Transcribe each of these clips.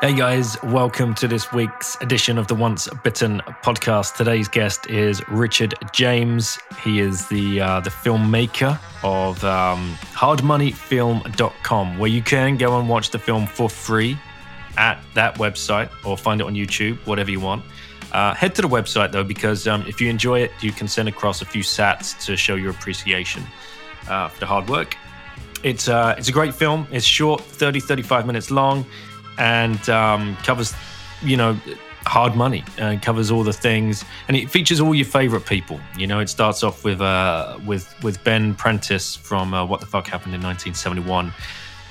Hey guys, welcome to this week's edition of the Once Bitten podcast. Today's guest is Richard James. He is the uh, the filmmaker of um, hardmoneyfilm.com, where you can go and watch the film for free at that website or find it on YouTube, whatever you want. Uh, head to the website though, because um, if you enjoy it, you can send across a few sats to show your appreciation uh, for the hard work. It's, uh, it's a great film. It's short, 30, 35 minutes long and um, covers, you know, hard money and covers all the things. And it features all your favorite people. You know it starts off with uh with with ben prentice from uh, what the fuck happened in 1971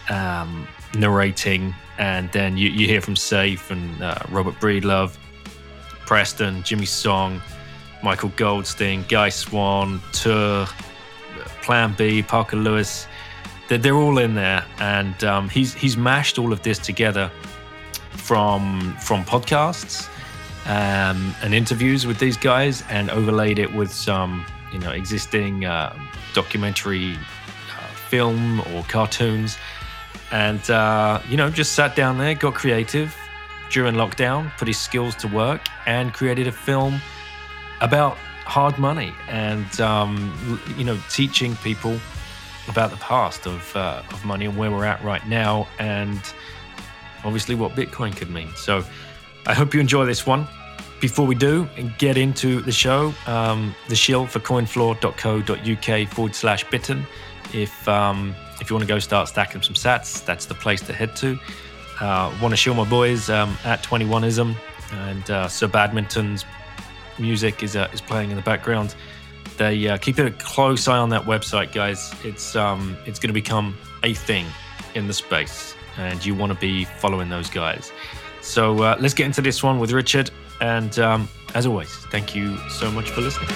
um narrating. And then you, you hear from safe and uh, robert breedlove preston jimmy song michael goldstein guy swan Tuur, plan b parker lewis they're, all in there, and um, he's he's mashed all of this together from from podcasts um, and interviews with these guys, and overlaid it with some you know existing uh, documentary uh, film or cartoons, and uh, you know just sat down there, got creative during lockdown, put his skills to work, and created a film about hard money and um, you know teaching people about the past of, uh, of money and where we're at right now, and obviously what Bitcoin could mean. So I hope you enjoy this one. Before we do and get into the show, um, the shill for coinfloor.co.uk forward slash bitten. If um, if you want to go start stacking some sats, that's the place to head to. Uh, want to show my boys um, at 21ism and uh, Sir Badminton's music is uh, is playing in the background. They uh, keep a close eye on that website, guys. It's um, it's going to become a thing in the space, and you want to be following those guys. So uh, let's get into this one with Richard. And um, as always, thank you so much for listening.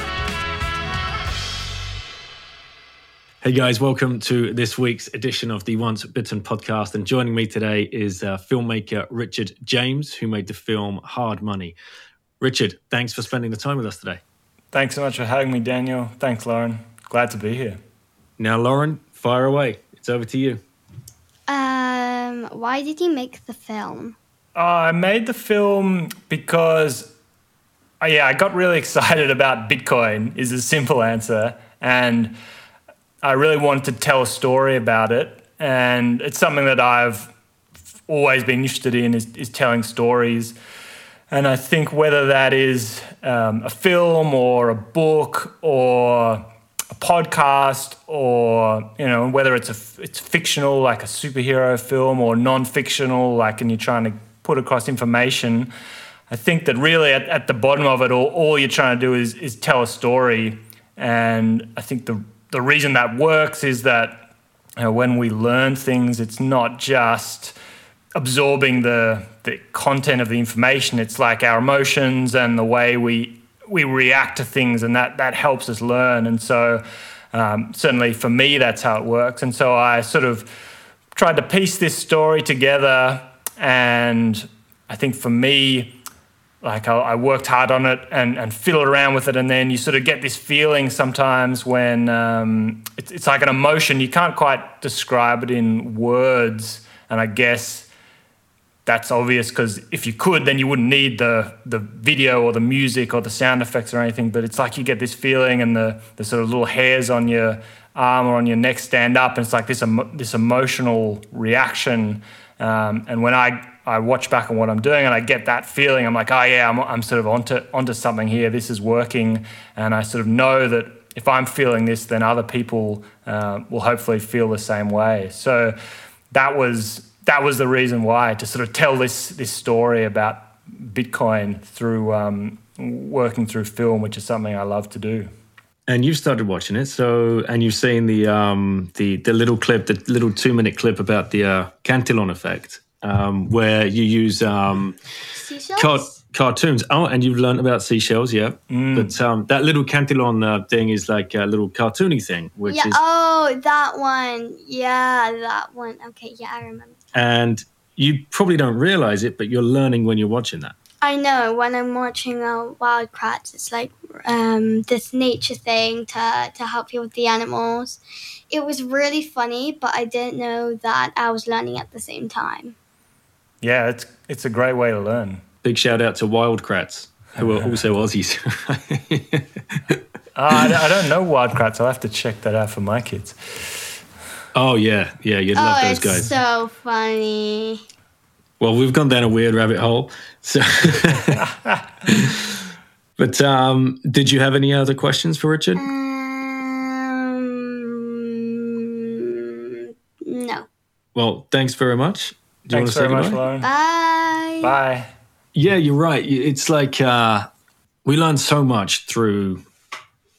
Hey guys, welcome to this week's edition of the Once Bitten podcast. And joining me today is uh, filmmaker Richard James, who made the film Hard Money. Richard, thanks for spending the time with us today. Thanks so much for having me, Daniel. Thanks, Lauren. Glad to be here. Now, Lauren, fire away. It's over to you. Um, why did you make the film? Uh, I made the film because, uh, yeah, I got really excited about Bitcoin. Is a simple answer, and I really wanted to tell a story about it. And it's something that I've always been interested in is, is telling stories. And I think whether that is um, a film or a book or a podcast or you know whether it's a it's fictional like a superhero film or non-fictional like and you're trying to put across information i think that really at, at the bottom of it all, all you're trying to do is is tell a story. And i think the the reason that works is that you know, when we learn things it's not just absorbing the the content of the information. It's like our emotions and the way we we react to things, and that that helps us learn. And so, um, certainly for me, that's how it works. And so I sort of tried to piece this story together, and I think for me. Like I, I worked hard on it and, and fiddled around with it, and then you sort of get this feeling sometimes when um, it's, it's like an emotion. You can't quite describe it in words, and I guess that's obvious because if you could, then you wouldn't need the the video or the music or the sound effects or anything. But it's like you get this feeling, and the the sort of little hairs on your arm or on your neck stand up, and it's like this this emotional reaction. Um, and when I I watch back on what I'm doing and I get that feeling, I'm like, oh yeah, I'm, I'm sort of onto onto something here. This is working, and I sort of know that if I'm feeling this, then other people uh, will hopefully feel the same way. So that was that was the reason why to sort of tell this this story about Bitcoin through um, working through film, which is something I love to do. And you've started watching it, so and you've seen the um, the the little clip, the little two minute clip about the uh, Cantillon effect. um, where you use um, Seashells? car- cartoons. Oh, and you've learned about seashells, yeah. But um, that little cantillon uh, thing is like a little cartoony thing, which yeah. is Oh, that one. Yeah, that one. Okay. Yeah, I remember. And you probably don't realize it, but you're learning when you're watching that. I know when I'm watching uh, Wild Kratts, it's like um, this nature thing to, to help you with the animals. It was really funny, but I didn't know that I was learning at the same time. Yeah, it's it's a great way to learn. Big shout out to Wild Kratts, who are also Aussies. Uh, I, don't- I don't know Wild Kratts. I'll have to check that out for my kids. Oh yeah, yeah, you'd love oh, those it's guys. so funny. Well, we've gone down a weird rabbit hole. So, but um, did you have any other questions for Richard? Um, no. Well, thanks very much. Do you Thanks want very to say much, goodbye? Lauren. Bye. Bye. Yeah, you're right. It's like uh, we learn so much through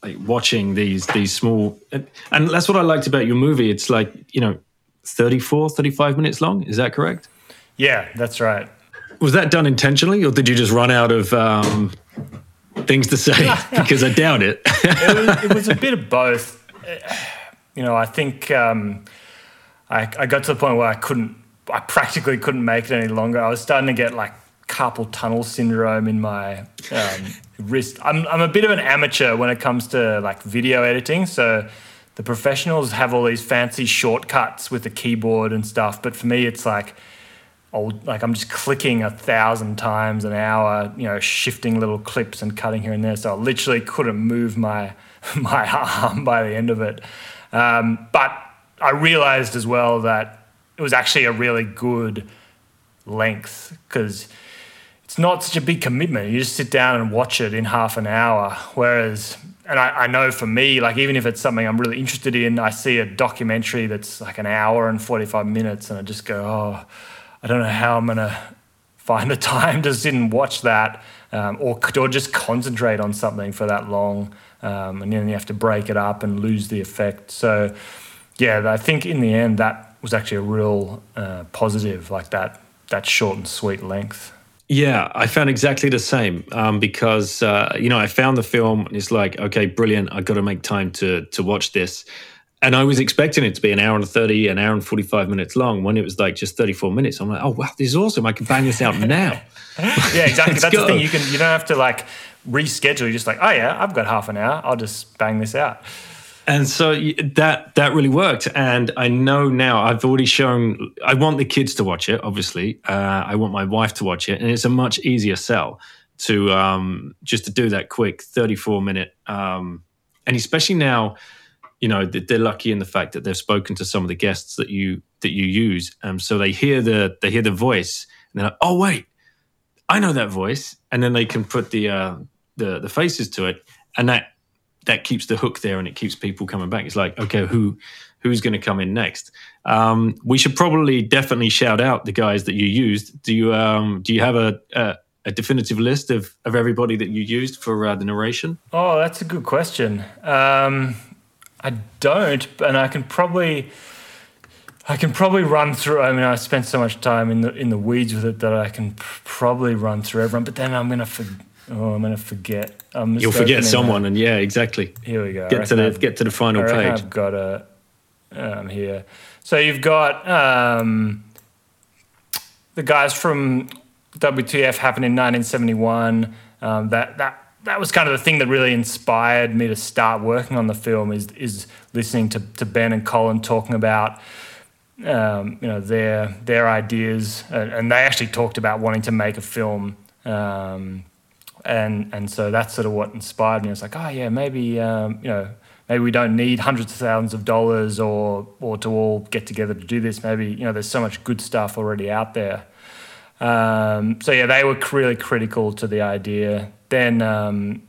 like watching these these small, and, and that's what I liked about your movie. It's like you know, 34, 35 minutes long. Is that correct? Yeah, that's right. Was that done intentionally, or did you just run out of um, things to say? because I doubt it. it, was, it was a bit of both. You know, I think um, I, I got to the point where I couldn't, I practically couldn't make it any longer. I was starting to get like carpal tunnel syndrome in my um, wrist. I'm, I'm a bit of an amateur when it comes to like video editing. So the professionals have all these fancy shortcuts with the keyboard and stuff. But for me, it's like, old like I'm just clicking a thousand times an hour, you know, shifting little clips and cutting here and there. So I literally couldn't move my my arm by the end of it. Um, but I realized as well that it was actually a really good length because it's not such a big commitment. You just sit down and watch it in half an hour. Whereas, and I, I know for me, like even if it's something I'm really interested in, I see a documentary that's like an hour and 45 minutes and I just go, oh, I don't know how I'm going to find the time to sit and watch that um, or, or just concentrate on something for that long. Um, and then you have to break it up and lose the effect. So, yeah, I think in the end that was actually a real uh, positive, like that that short and sweet length. Yeah, I found exactly the same um, because uh, you know I found the film and it's like okay, brilliant. I got to make time to to watch this, and I was expecting it to be an hour and thirty, an hour and forty five minutes long. When it was like just thirty four minutes, I'm like, oh wow, this is awesome. I can bang this out now. Yeah, exactly. That's go. the thing. You can you don't have to like reschedule. You're just like, oh yeah, I've got half an hour. I'll just bang this out. And so that that really worked. And I know now I've already shown. I want the kids to watch it. Obviously, uh, I want my wife to watch it, and it's a much easier sell to um, just to do that quick thirty four minute. Um, and especially now, you know, they're lucky in the fact that they've spoken to some of the guests that you that you use, um, so they hear the they hear the voice, and they're like, oh wait, I know that voice, and then they can put the uh, the the faces to it, and that that keeps the hook there and it keeps people coming back. It's like, okay, who who's going to come in next? Um, we should probably definitely shout out the guys that you used. Do you um, do you have a, a a definitive list of of everybody that you used for uh, the narration? Oh, that's a good question. Um, I don't, and I can probably, I can probably run through. I mean, I spent so much time in the in the weeds with it that I can pr- probably run through everyone. But then I'm gonna for, oh, I'm gonna forget. I'm You'll forget someone, and yeah, exactly. Here we go. Get to the I've- get to the final page. I've got a um, here. So you've got um, the guys from WTF happened in 1971. Um, that that that was kind of the thing that really inspired me to start working on the film. Is is listening to, to Ben and Colin talking about um, you know their their ideas, and, and they actually talked about wanting to make a film. Um, and and so that's sort of what inspired me. I was like, oh yeah, maybe um, you know, maybe we don't need hundreds of thousands of dollars or or to all get together to do this. Maybe you know, there's so much good stuff already out there. Um, so yeah, they were really critical to the idea. Then um,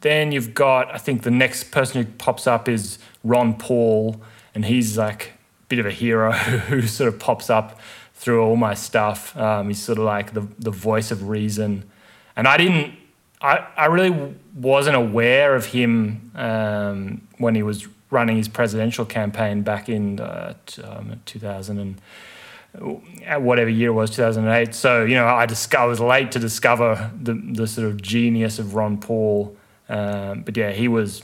then you've got I think the next person who pops up is Ron Paul, and he's like a bit of a hero who sort of pops up through all my stuff. Um, he's sort of like the the voice of reason, and I didn't. I, I really wasn't aware of him um, when he was running his presidential campaign back in uh, t- um, 2000 and whatever year it was, 2008. So, you know, I, I was late to discover the, the sort of genius of Ron Paul. Um, but yeah, he was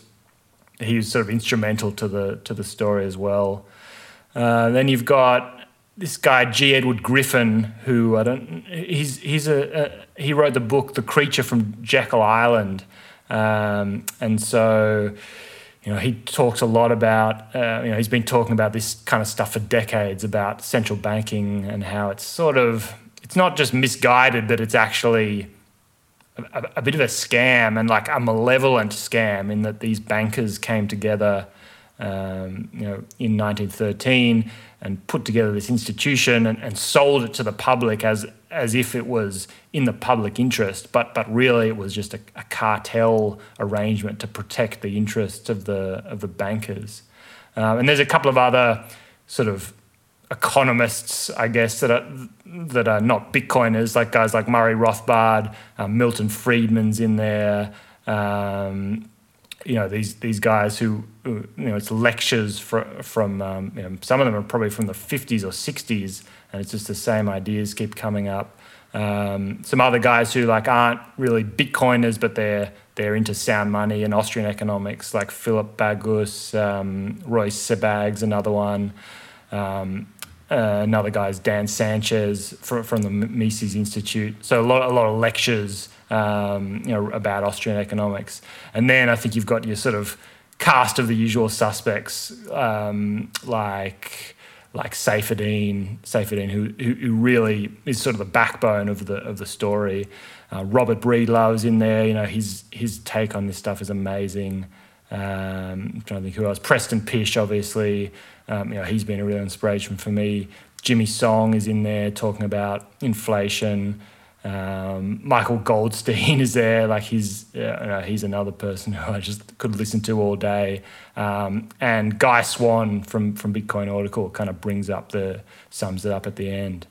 he was sort of instrumental to the to the story as well. Uh, then you've got this guy G. Edward Griffin, who I don't. He's he's a, a he wrote the book The Creature from Jekyll Island, um, and so you know, he talks a lot about, uh, you know, he's been talking about this kind of stuff for decades about central banking and how it's sort of, it's not just misguided, but it's actually a, a bit of a scam and like a malevolent scam in that these bankers came together, um, you know, in 1913 and put together this institution and, and sold it to the public as as if it was in the public interest, but but really it was just a, a, cartel arrangement to protect the interests of the of the bankers. Um, and there's a couple of other sort of economists, I guess, that are that are not Bitcoiners, like guys like Murray Rothbard, um, Milton Friedman's in there. Um, you know these these guys who, who you know it's lectures for, from um, you know, some of them are probably from the 50s or 60s and it's just the same ideas keep coming up. Um, some other guys who like aren't really Bitcoiners, but they're they're into sound money and Austrian economics, like Philipp Bagus, um, Roy Sebag's another one. Um, uh, another guy is Dan Sanchez from, from the Mises Institute. So a lot, a lot of lectures, um, you know, about Austrian economics. And then I think you've got your sort of cast of the usual suspects, um, like like Saifedean, Saifedean, who, who, who really is sort of the backbone of the of the story. Uh, Robert Breedlove's in there. You know, his his take on this stuff is amazing. Um, I'm trying to think who else. Preston Pysh, obviously. Um, you know, he's been a real inspiration for me. Jimmy Song is in there talking about inflation. Um, Michael Goldstein is there, like he's uh, he's another person who I just could listen to all day. Um, and Guy Swan from from Bitcoin Audible kind of brings up the sums it up at the end.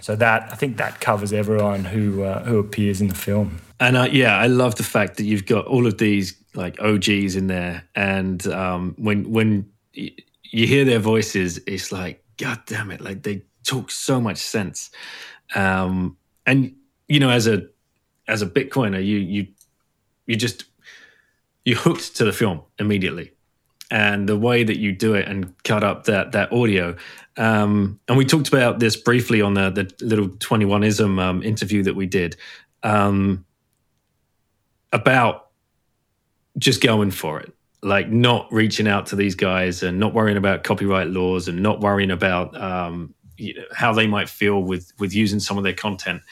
So that I think that covers everyone who uh, who appears in the film. And uh, yeah, I love the fact that you've got all of these like OGs in there, and um, when when you hear their voices, it's like God damn it, like they talk so much sense. Um, and you know, as a as a Bitcoiner, you you you just you hooked to the film immediately, and the way that you do it and cut up that that audio. Um, and we talked about this briefly on the the little twenty one ism um, interview that we did um, about just going for it like not reaching out to these guys and not worrying about copyright laws and not worrying about um, how they might feel with with using some of their content.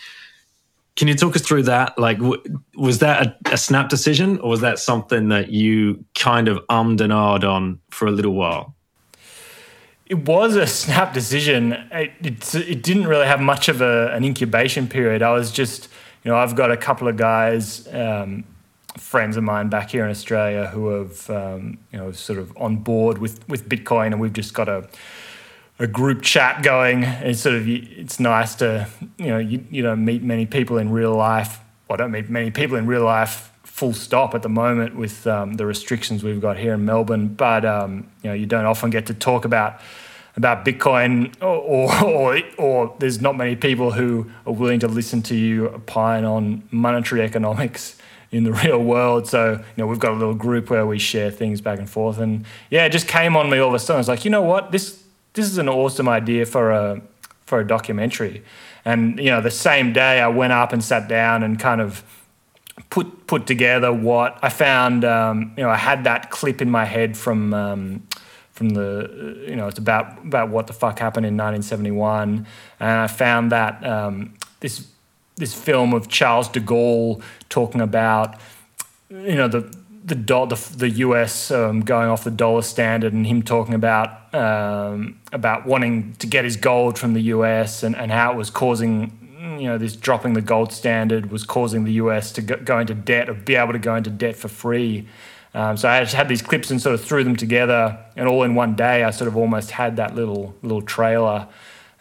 Can you talk us through that? Like, w- was that a, a, snap decision, or was that something that you kind of ummed and ahed on for a little while? It was a snap decision. It, it, it didn't really have much of a, an incubation period. I was just, you know, I've got a couple of guys, um, friends of mine back here in Australia, who have, um, you know, sort of on board with with Bitcoin, and we've just got a a group chat going. It's sort of it's nice to you know you, you don't meet many people in real life. Well, I don't meet many people in real life. Full stop at the moment with um, the restrictions we've got here in Melbourne. But um, you know you don't often get to talk about about Bitcoin, or, or, or there's not many people who are willing to listen to you opine on monetary economics in the real world. So, you know, we've got a little group where we share things back and forth. And yeah, it just came on me all of a sudden. I was like, you know what? This this is an awesome idea for a for a documentary. And you know, the same day I went up and sat down and kind of put put together what I found. Um, you know, I had that clip in my head from um, from the you know it's about about what the fuck happened in 1971, and I found that um, this this film of Charles de Gaulle talking about you know the the, do- the, the US um, going off the dollar standard and him talking about um, about wanting to get his gold from the US and, and how it was causing you know this dropping the gold standard was causing the US to go, go into debt or be able to go into debt for free. Um, so I just had these clips and sort of threw them together, and all in one day, I sort of almost had that little little trailer.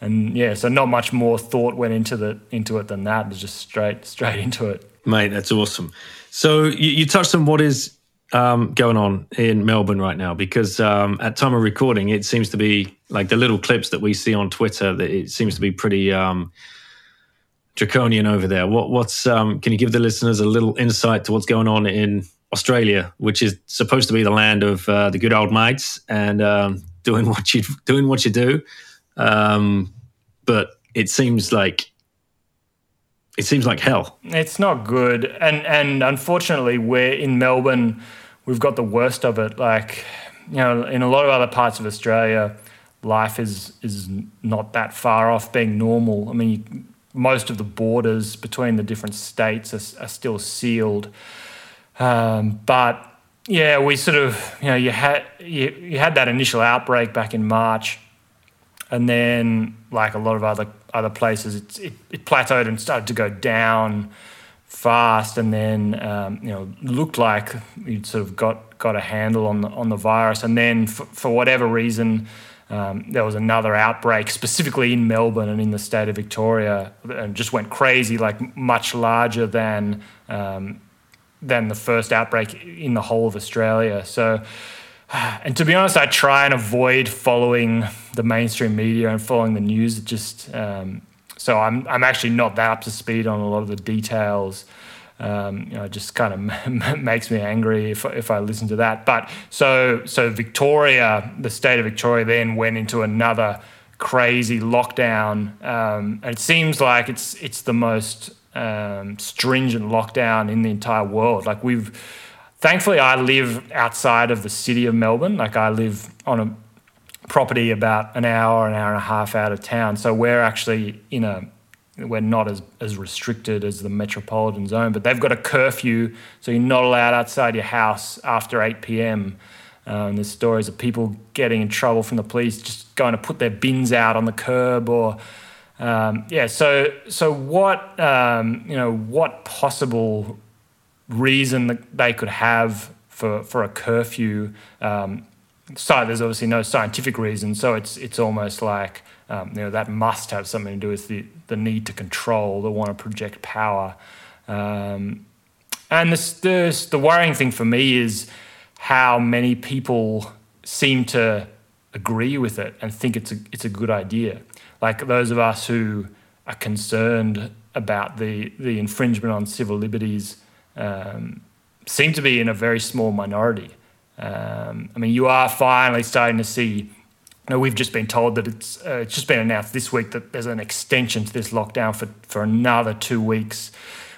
And yeah, so not much more thought went into the into it than that. It was just straight straight into it. Mate, that's awesome. So you, you touched on what is um, going on in Melbourne right now? Because um, at time of recording, it seems to be like the little clips that we see on Twitter. That it seems to be pretty um, draconian over there. What, what's um, can you give the listeners a little insight to what's going on in Australia, which is supposed to be the land of uh, the good old mates and um, doing what you doing what you do, um, but it seems like it seems like hell. It's not good, and and unfortunately, we're in Melbourne. We've got the worst of it. Like you know, in a lot of other parts of Australia, life is is not that far off being normal. I mean, you, most of the borders between the different states are, are still sealed, um, but yeah, we sort of you know you had you, you had that initial outbreak back in March, and then like a lot of other other places, it, it, plateaued and started to go down fast, and then um, you know looked like you'd sort of got got a handle on the on the virus, and then for, for whatever reason. Um, there was another outbreak specifically in Melbourne and in the state of Victoria, and just went crazy, like much larger than um, than the first outbreak in the whole of Australia. So, and to be honest, I try and avoid following the mainstream media and following the news. It just um, so I'm I'm actually not that up to speed on a lot of the details. Um, you know, it just kind of makes me angry if if I listen to that. But so so Victoria, the state of Victoria, then went into another crazy lockdown, um, and it seems like it's it's the most um, stringent lockdown in the entire world. Like we've thankfully I live outside of the city of Melbourne. Like I live on a property about an hour, an hour and a half out of town. So we're actually in a we're not as, as restricted as the metropolitan zone, but they've got a curfew, so you're not allowed outside your house after 8 p.m. Um, there's stories of people getting in trouble from the police just going to put their bins out on the curb or um, yeah so so what um, you know what possible reason that they could have for for a curfew um, so there's obviously no scientific reason. So it's it's almost like um, you know that must have something to do with the the need to control, the want to project power. Um, and this, this, the worrying thing for me is how many people seem to agree with it and think it's a it's a good idea. Like those of us who are concerned about the the infringement on civil liberties um, seem to be in a very small minority. Um, I mean, you are finally starting to see. You know, we've just been told that it's uh, it's just been announced this week that there's an extension to this lockdown for for another two weeks,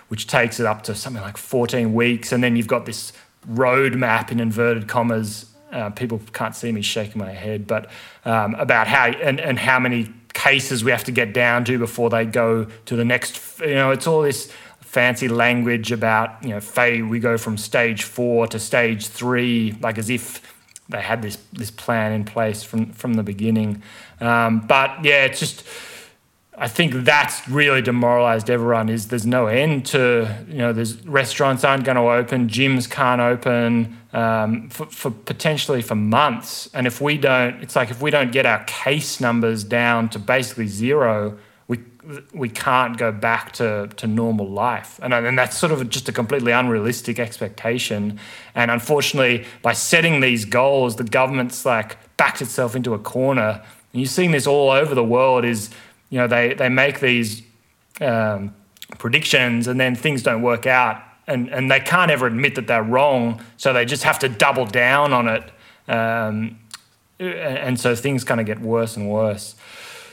which takes it up to something like 14 weeks, and then you've got this roadmap in inverted commas. Uh, people can't see me shaking my head, but um, about how and, and how many cases we have to get down to before they go to the next. You know, it's all this fancy language about you know say we go from stage four to stage three like as if they had this this plan in place from from the beginning. Um, but yeah it's just I think that's really demoralized everyone is there's no end to you know there's restaurants aren't going to open gyms can't open um, for, for potentially for months. And if we don't it's like if we don't get our case numbers down to basically zero we can't go back to, to normal life. And, and that's sort of just a completely unrealistic expectation. And unfortunately, by setting these goals, the government's like backed itself into a corner. And you're seeing this all over the world is, you know, they, they make these um, predictions and then things don't work out. And, and they can't ever admit that they're wrong. So they just have to double down on it. Um, and so things kind of get worse and worse.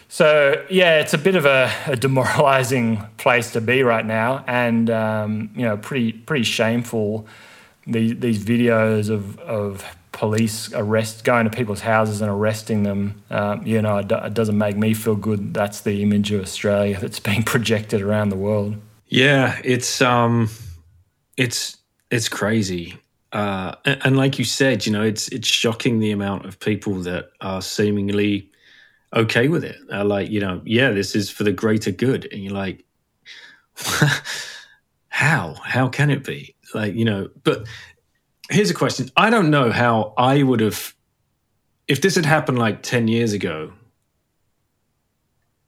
So yeah, it's a bit of a, a demoralizing place to be right now, and um, you know, pretty pretty shameful. These these videos of of police arrest going to people's houses and arresting them. Um, you know, it, it doesn't make me feel good. That's the image of Australia that's being projected around the world. Yeah, it's um, it's it's crazy. Uh, and, and like you said, you know, it's it's shocking the amount of people that are seemingly okay with it. They're like, you know, yeah, this is for the greater good. And you're like, how? How can it be? Like, you know, but here's a question. I don't know how I would have, if this had happened like 10 years ago,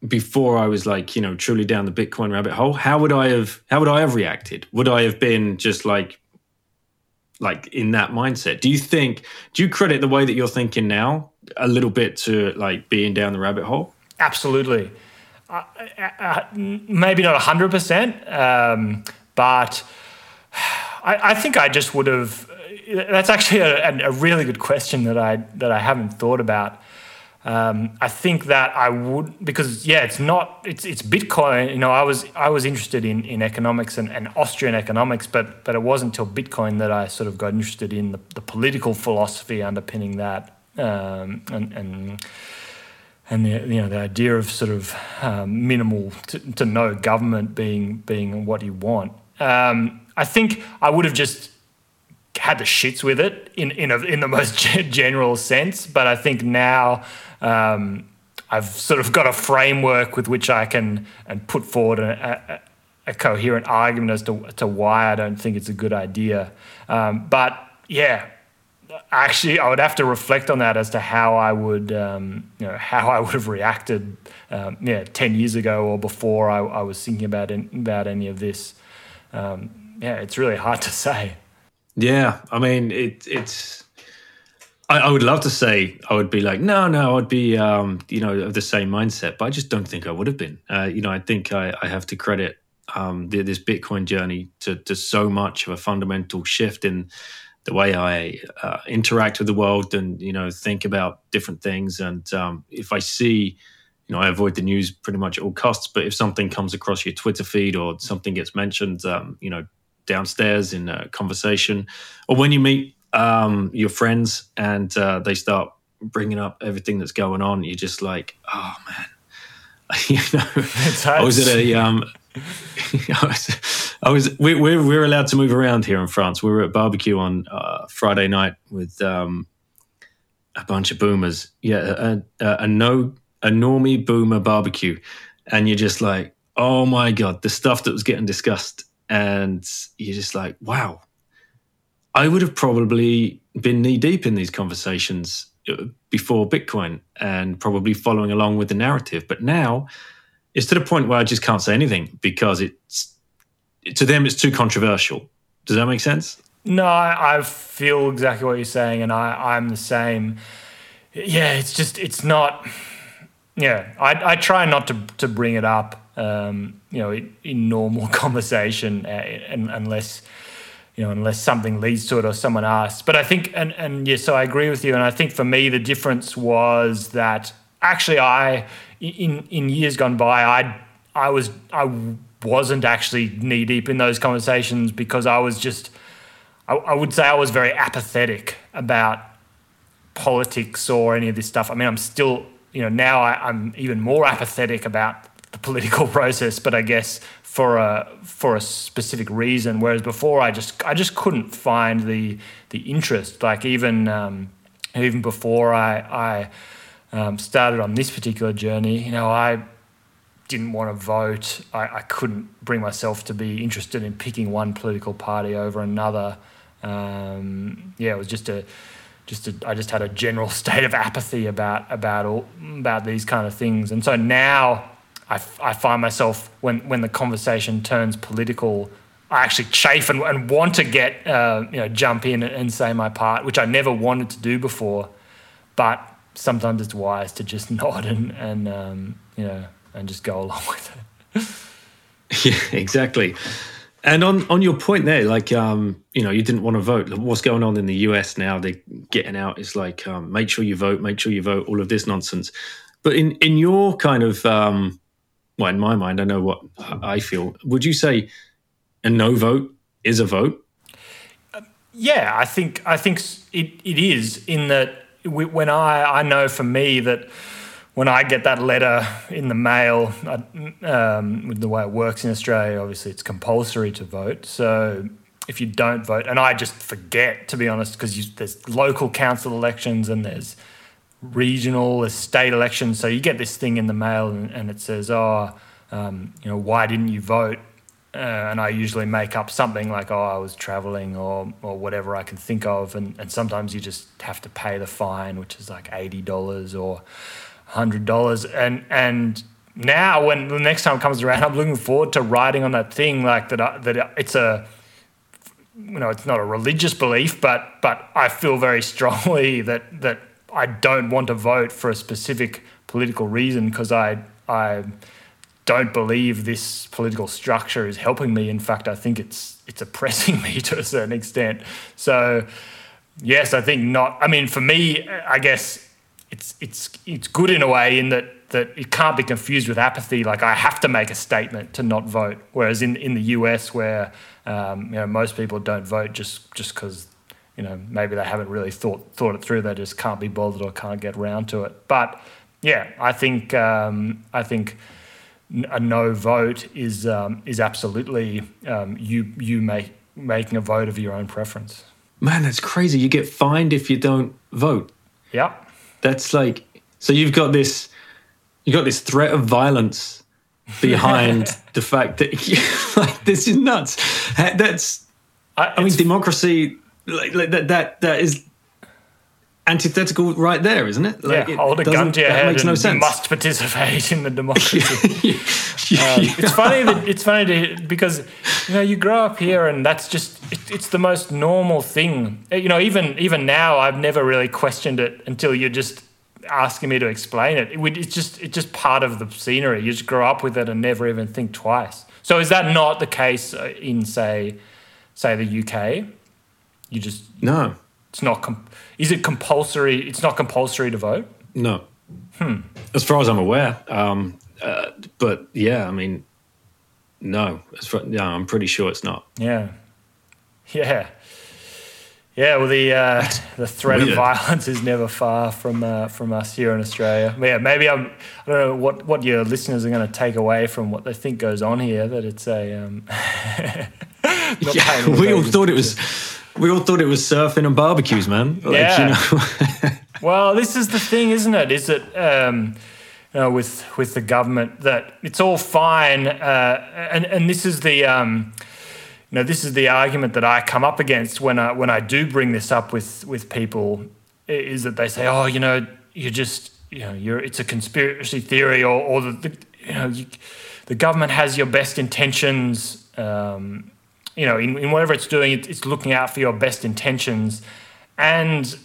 before I was like, you know, truly down the Bitcoin rabbit hole, how would I have, how would I have reacted? Would I have been just like, like in that mindset. Do you think? Do you credit the way that you're thinking now a little bit to like being down the rabbit hole? Absolutely. Uh, uh, uh maybe not hundred um, percent, but I, I, think I just would have. That's actually a, a, really good question that I that I haven't thought about. Um, I think that I would because yeah, it's not it's it's Bitcoin. You know, I was I was interested in, in economics and, and Austrian economics, but but it wasn't until Bitcoin that I sort of got interested in the, the political philosophy underpinning that um, and and and the you know the idea of sort of um, minimal to, to, no government being being what you want. Um, I think I would have just had the shits with it in in, a, in the most general sense, but I think now um, I've sort of got a framework with which I can and put forward a, a, a coherent argument as to, to why I don't think it's a good idea. Um, but yeah, actually, I would have to reflect on that as to how I would, um, you know, how I would have reacted, um, yeah, ten years ago or before I, I was thinking about in, about any of this. Um, yeah, it's really hard to say. Yeah, I mean, it, it's I, I, would love to say I would be like, no, no, I'd be, um, you know, of the same mindset, but I just don't think I would have been. Uh, you know, I think I, I have to credit um, the, this Bitcoin journey to, to so much of a fundamental shift in the way I uh, interact with the world and you know think about different things. And um, if I see, you know, I avoid the news pretty much at all costs. But if something comes across your Twitter feed or something gets mentioned, um, you know, downstairs in a conversation, or when you meet um, your friends and uh, they start bringing up everything that's going on, you're just like, oh man. you know, I was at a, um, I was, I was we, we're, we're allowed to move around here in France. We were at barbecue on uh, Friday night with um, a bunch of boomers. Yeah, a, a, a no, a normie boomer barbecue. And you're just like, oh my God, the stuff that was getting discussed. And you're just like, wow, I would have probably been knee deep in these conversations uh, before Bitcoin and probably following along with the narrative. But now it's to the point where I just can't say anything because it's to them it's too controversial. Does that make sense? No, I, I feel exactly what you're saying, and I, I'm the same. Yeah, it's just it's not. Yeah, I, I try not to to bring it up, um, you know, in, normal conversation, uh, unless you know, unless something leads to it or someone asks. But I think, and, and yes, so I agree with you. And I think for me, the difference was that actually I, in, in years gone by, I, I was, I wasn't actually knee deep in those conversations because I was just, I, I would say I was very apathetic about politics or any of this stuff. I mean, I'm still, you know, now I, I'm even more apathetic about political process, but I guess for a for a specific reason. Whereas before, I just I just couldn't find the the interest. Like even um, even before I I um, started on this particular journey, you know, I didn't want to vote. I, I couldn't bring myself to be interested in picking one political party over another. Um, yeah, it was just a just a, I just had a general state of apathy about about all about these kind of things. And so now I, I find myself when when the conversation turns political, I actually chafe and, and want to get uh, you know jump in and say my part, which I never wanted to do before. But sometimes it's wise to just nod and and um, you know and just go along with it. yeah, exactly. And on, on your point there, like um, you know, you didn't want to vote. What's going on in the US now? They're getting out. It's like um, make sure you vote, make sure you vote. All of this nonsense. But in in your kind of um, well, in my mind, I know what I feel. Would you say a no vote is a vote? Uh, yeah, I think I think it, it is in that when I I know for me that when I get that letter in the mail, um, with the way it works in Australia, obviously it's compulsory to vote. So if you don't vote, and I just forget to be honest, because there's local council elections and there's regional, state elections. So you get this thing in the mail and, and it says, oh, um, you know, why didn't you vote? Uh, and I usually make up something like, oh, I was traveling or, or whatever I can think of. And, and sometimes you just have to pay the fine, which is like $80 or $100. And, and now when the next time comes around, I'm looking forward to writing on that thing like that, I, that it's a, you know it's not a religious belief, but but I feel very strongly that that I don't want to vote for a specific political reason because I I don't believe this political structure is helping me. In fact, I think it's it's oppressing me to a certain extent. So yes, I think not. I mean, for me, I guess it's it's it's good in a way in that that it can't be confused with apathy. Like I have to make a statement to not vote. Whereas in, in the US, where um, you know most people don't vote just just because you know maybe they haven't really thought thought it through. They just can't be bothered or can't get round to it. But yeah, I think um, I think a no vote is um, is absolutely um, you you make making a vote of your own preference. Man, that's crazy. You get fined if you don't vote. Yeah. That's like so you've got this you got this threat of violence behind the fact that like this is nuts. That's I, I mean democracy like, like, that that that is antithetical right there, isn't it? Like, yeah, hold a gun to your head makes no sense. must participate in the democracy. um, it's funny that it's funny to, because you know you grow up here and that's just it, it's the most normal thing. You know, even even now I've never really questioned it until you're just asking me to explain it. it it's just it's just part of the scenery. You just grow up with it and never even think twice. So is that not the case uh, in say say the UK? You just no. It's not. Com- is it compulsory? It's not compulsory to vote. No. Hmm. As far as I'm aware, um, uh, but yeah, I mean, no. As far, yeah, I'm pretty sure it's not. Yeah. Yeah. Yeah, well, the uh, the threat Weird. of violence is never far from uh, from us here in Australia. Yeah, maybe I'm. I don't know what, what your listeners are going to take away from what they think goes on here. That it's a. Um, yeah, we all thought it was we all thought it was surfing and barbecues, man. Like, yeah. You know. well, this is the thing, isn't it? Is it um, you know, with with the government that it's all fine, uh, and and this is the. Um, you know, this is the argument that I come up against when I when I do bring this up with with people, is that they say, "Oh, you know, you're just, you know, you're it's a conspiracy theory, or or the, the you know, you, the government has your best intentions." Um, you know, in, in whatever it's doing, it, it's looking out for your best intentions. And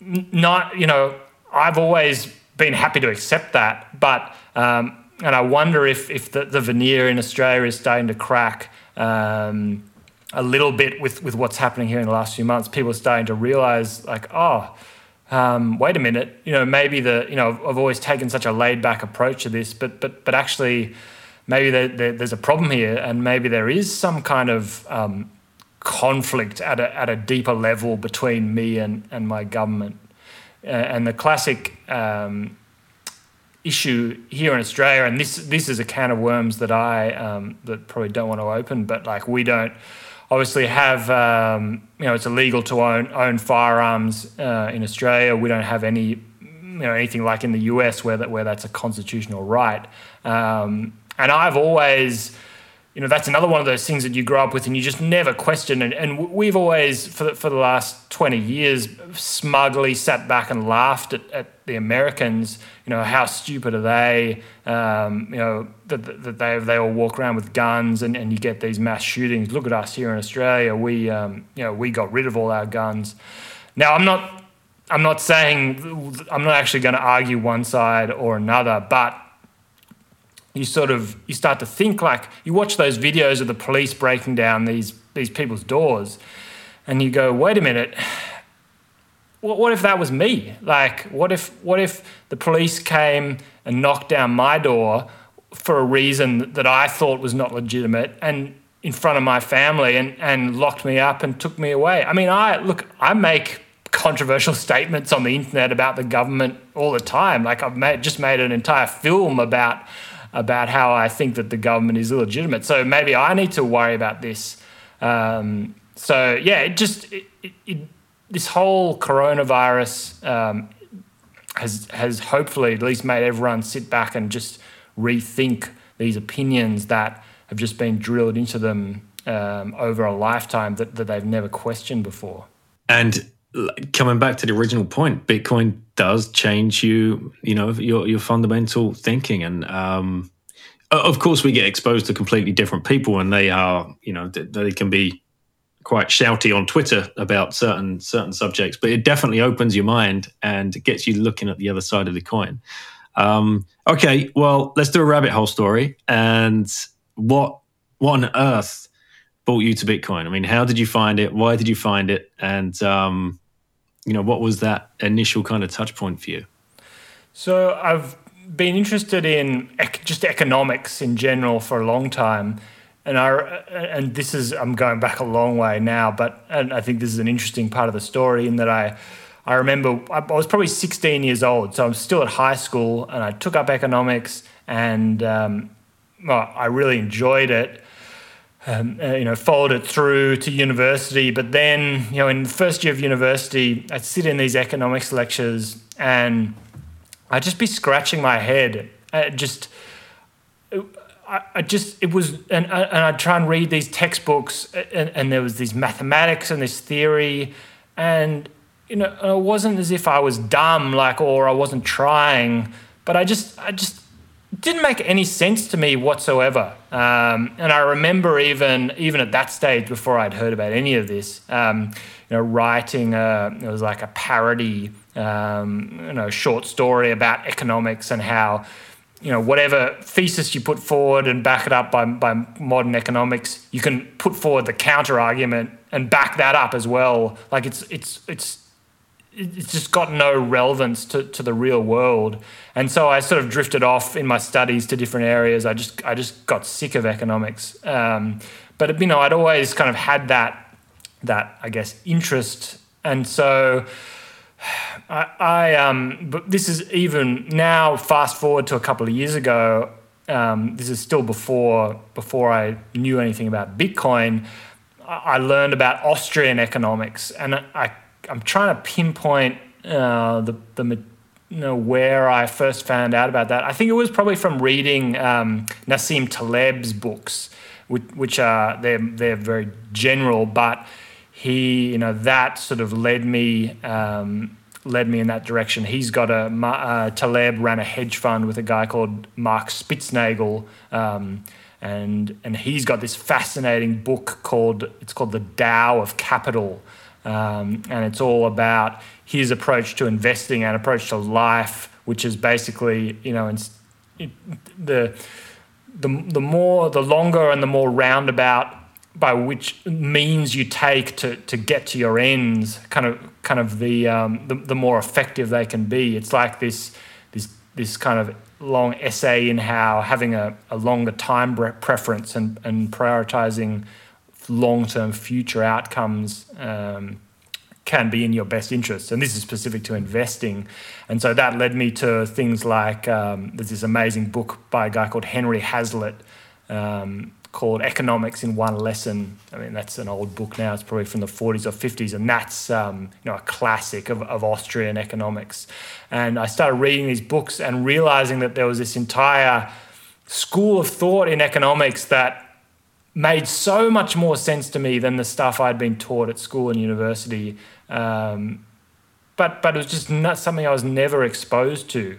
not, you know, I've always been happy to accept that. But, um, and I wonder if, if the, the veneer in Australia is starting to crack um, a little bit with, with what's happening here in the last few months. People are starting to realize, like, oh, um, wait a minute, you know, maybe the, you know, I've always taken such a laid back approach to this, but, but, but actually, maybe there, there, there's a problem here, and maybe there is some kind of um, conflict at a, at a deeper level between me and, and my government. Uh, and the classic um, issue here in Australia, and this this is a can of worms that I um, that probably don't want to open, but like we don't obviously have um, you know it's illegal to own own firearms uh, in Australia. We don't have any you know anything like in the US where that where that's a constitutional right. Um, and I've always, you know, that's another one of those things that you grow up with and you just never question. And, and we've always, for the, for the last 20 years, smugly sat back and laughed at, at the Americans. You know, how stupid are they? Um, you know, that, that they, they all walk around with guns and, and you get these mass shootings. Look at us here in Australia. We, um, you know, we got rid of all our guns. Now, I'm not, I'm not saying, I'm not actually going to argue one side or another, but you sort of you start to think like you watch those videos of the police breaking down these these people's doors and you go wait a minute what, what if that was me like what if what if the police came and knocked down my door for a reason that I thought was not legitimate and in front of my family and, and locked me up and took me away. I mean, I look, I make controversial statements on the internet about the government all the time. Like I've made, just made an entire film about about how I think that the government is illegitimate. So maybe I need to worry about this. Um, so yeah, it just it, it, it, this whole coronavirus um, has has hopefully at least made everyone sit back and just rethink these opinions that have just been drilled into them um, over a lifetime that, that they've never questioned before. And coming back to the original point, Bitcoin does change you, you know, your your fundamental thinking, and um, of course we get exposed to completely different people, and they are, you know, they can be quite shouty on Twitter about certain certain subjects, but it definitely opens your mind and gets you looking at the other side of the coin. Um, okay, well, let's do a rabbit hole story. And what what on earth brought you to Bitcoin? I mean, how did you find it? Why did you find it? And um, you know, what was that initial kind of touch point for you? So I've been interested in ec- just economics in general for a long time, and I and this is I'm going back a long way now, but and I think this is an interesting part of the story in that I. I remember I was probably 16 years old, so I'm still at high school, and I took up economics, and um, well, I really enjoyed it um, uh, you know, followed it through to university. But then, you know, in the first year of university, I'd sit in these economics lectures and I'd just be scratching my head. I just, I, I just, it was, and, and I'd try and read these textbooks and, and there was these mathematics and this theory. And, you know, it wasn't as if I was dumb, like, or I wasn't trying, but I just, I just, didn't make any sense to me whatsoever. Um, and I remember even even at that stage, before I'd heard about any of this, um, you know, writing a, it was like a parody, um, you know, short story about economics and how, you know, whatever thesis you put forward and back it up by, by modern economics, you can put forward the counter argument and back that up as well. Like it's it's it's it's just got no relevance to, to the real world. And so I sort of drifted off in my studies to different areas. I just I just got sick of economics. Um, but you know, I'd always kind of had that that I guess interest. And so I, I um, but this is even now. Fast forward to a couple of years ago. Um, this is still before before I knew anything about Bitcoin. I learned about Austrian economics, and I I'm trying to pinpoint uh, the the you know where I first found out about that. I think it was probably from reading um, Nassim Taleb's books, which, which are they're they're very general, but he you know that sort of led me. Um, led me in that direction. He's got a uh, Taleb ran a hedge fund with a guy called Mark Spitznagel, um, and and he's got this fascinating book called it's called the Tao of Capital, um, and it's all about his approach to investing and approach to life, which is basically, you know, it, the, the, the more, the longer and the more roundabout by which means you take to, to get to your ends, kind of, kind of the, um, the, the more effective they can be. It's like this, this, this kind of long essay in how having a, a longer time preference and, and prioritizing long-term future outcomes um, can be in your best interest. And this is specific to investing. And so that led me to things like um, there's this amazing book by a guy called Henry Hazlitt um, called Economics in One Lesson. I mean, that's an old book now. It's probably from the 40s or 50s. And that's, um, you know, a classic of, of Austrian economics. And I started reading these books and realizing that there was this entire school of thought in economics that made so much more sense to me than the stuff I'd been taught at school and university. Um, but but it was just not something I was never exposed to,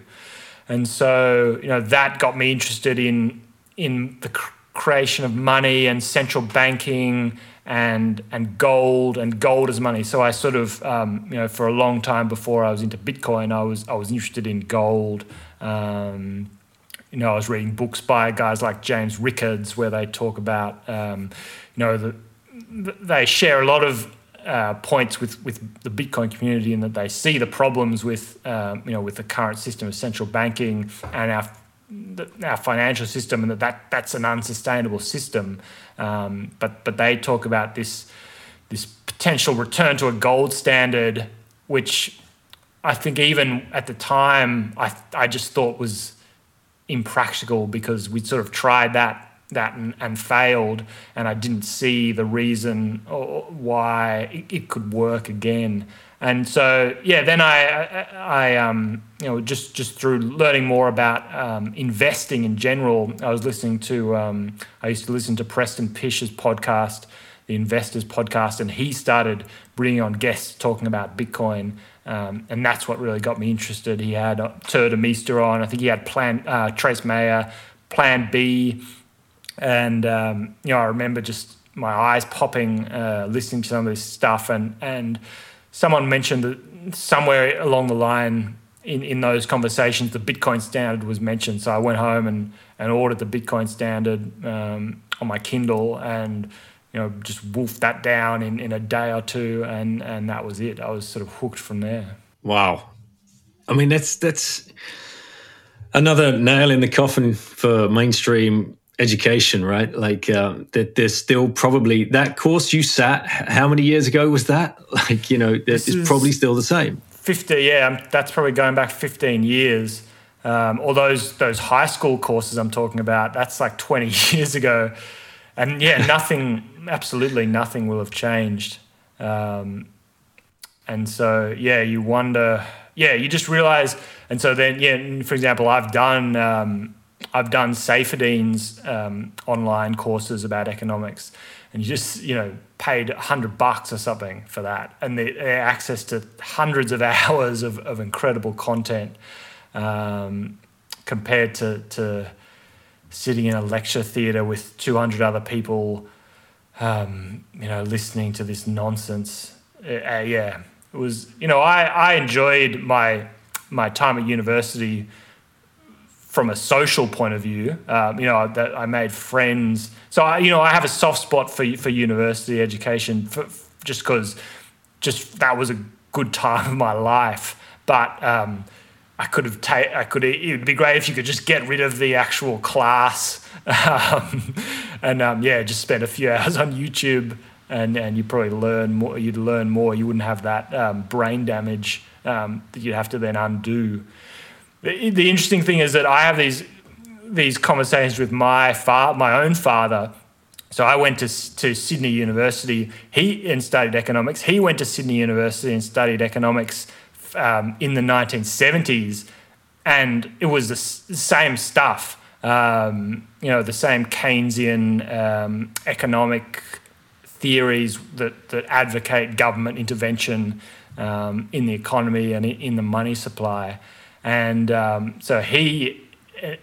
and so you know that got me interested in in the cr- creation of money and central banking and and gold and gold as money. So I sort of um, you know for a long time before I was into Bitcoin, I was I was interested in gold. Um, you know, I was reading books by guys like James Rickards where they talk about, um, you know, the, they share a lot of uh, points with, with the Bitcoin community in that they see the problems with, um, you know, with the current system of central banking and our our financial system, and that, that that's an unsustainable system. Um, but but they talk about this this potential return to a gold standard, which I think even at the time I I just thought was impractical because we sort of tried that that and, and, failed, and I didn't see the reason why it, it, could work again. And so, yeah, then I, I, I um, you know, just just through learning more about um, investing in general, I was listening to, um, I used to listen to Preston Pysh's podcast, the Investors Podcast, and he started bringing on guests talking about Bitcoin. Um, and that's what really got me interested. He had uh, Tuur Demeester on. I think he had Plan uh, Trace Mayer, Plan B, and um, you know I remember just my eyes popping uh, listening to some of this stuff, and and someone mentioned that somewhere along the line in, in those conversations, the Bitcoin standard was mentioned. So I went home and, and ordered the Bitcoin standard um, on my Kindle and you know just wolfed that down in, in a day or two, and and that was it. I was sort of hooked from there. Wow, I mean that's that's another nail in the coffin for mainstream education, right? Like uh, that, there's still probably that course you sat. How many years ago was that? Like you know, it's probably still the same. Fifty, yeah, that's probably going back fifteen years. Um, or those those high school courses I'm talking about, that's like 20 years ago, and yeah, nothing, absolutely nothing will have changed. Um, and so yeah, you wonder, yeah, you just realize, and so then yeah, for example, I've done um, I've done Saifedean's um, online courses about economics, and you just you know paid hundred bucks or something for that, and the, access to hundreds of hours of, of incredible content um, compared to to sitting in a lecture theatre with two hundred other people, um, you know, listening to this nonsense. Uh, uh, yeah, it was you know I I enjoyed my my time at university from a social point of view, um, you know, that I made friends. So I, you know, I have a soft spot for for university education, for, just because, just that was a good time of my life. But um, I could have ta- I could. It would be great if you could just get rid of the actual class, um, and um, yeah, just spend a few hours on YouTube, and and you probably learn more. You'd learn more. You wouldn't have that um, brain damage um, that you'd have to then undo. The, the interesting thing is that I have these these conversations with my fa- my own father. So I went to to Sydney University. He and studied economics. He went to Sydney University and studied economics um, in the 1970s, and it was the, s- the same stuff. Um, you know, the same Keynesian um, economic theories that that advocate government intervention um, in the economy and in the money supply. And um, so he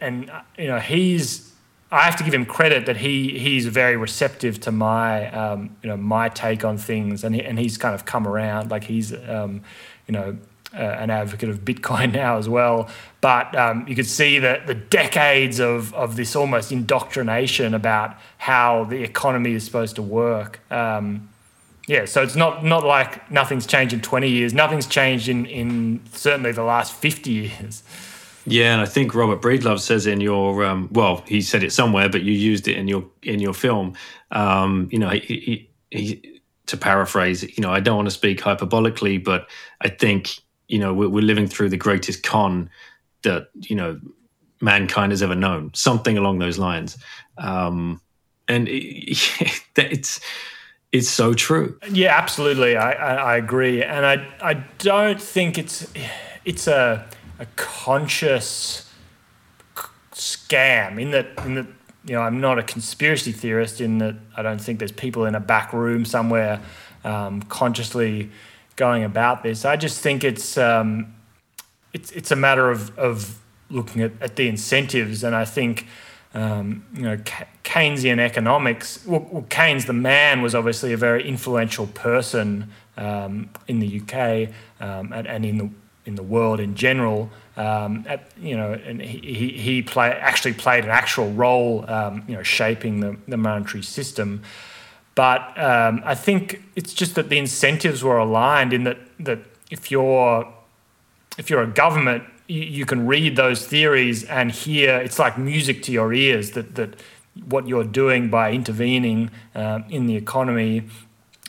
and you know he's I have to give him credit that he he's very receptive to my um, you know my take on things. And he, and he's kind of come around like he's um, you know uh, an advocate of Bitcoin now as well but um, you could see that the decades of of this almost indoctrination about how the economy is supposed to work um, yeah, so it's not not like nothing's changed in 20 years. Nothing's changed in, in certainly the last 50 years. Yeah, and I think Robert Breedlove says in your um, well, he said it somewhere, but you used it in your in your film. Um, you know, he, he, he, to paraphrase, you know, I don't want to speak hyperbolically, but I think you know we're, we're living through the greatest con that you know mankind has ever known, something along those lines. Um, and it, it's it's so true. Yeah, absolutely. I, I, I, agree, and I I don't think it's it's a a conscious scam in that in that you know I'm not a conspiracy theorist in that I don't think there's people in a back room somewhere um, consciously going about this. I just think it's um, it's it's a matter of of looking at, at the incentives, and I think um, you know, Keynesian economics. Well, well, Keynes, the man, was obviously a very influential person um, in the UK um, and, and, in the in the world in general. Um, at, you know, and he he play, actually played an actual role, um, you know, shaping the, the monetary system. But um, I think it's just that the incentives were aligned in that that if you're if you're a government you, you can read those theories and hear it's like music to your ears that that what you're doing by intervening uh, in the economy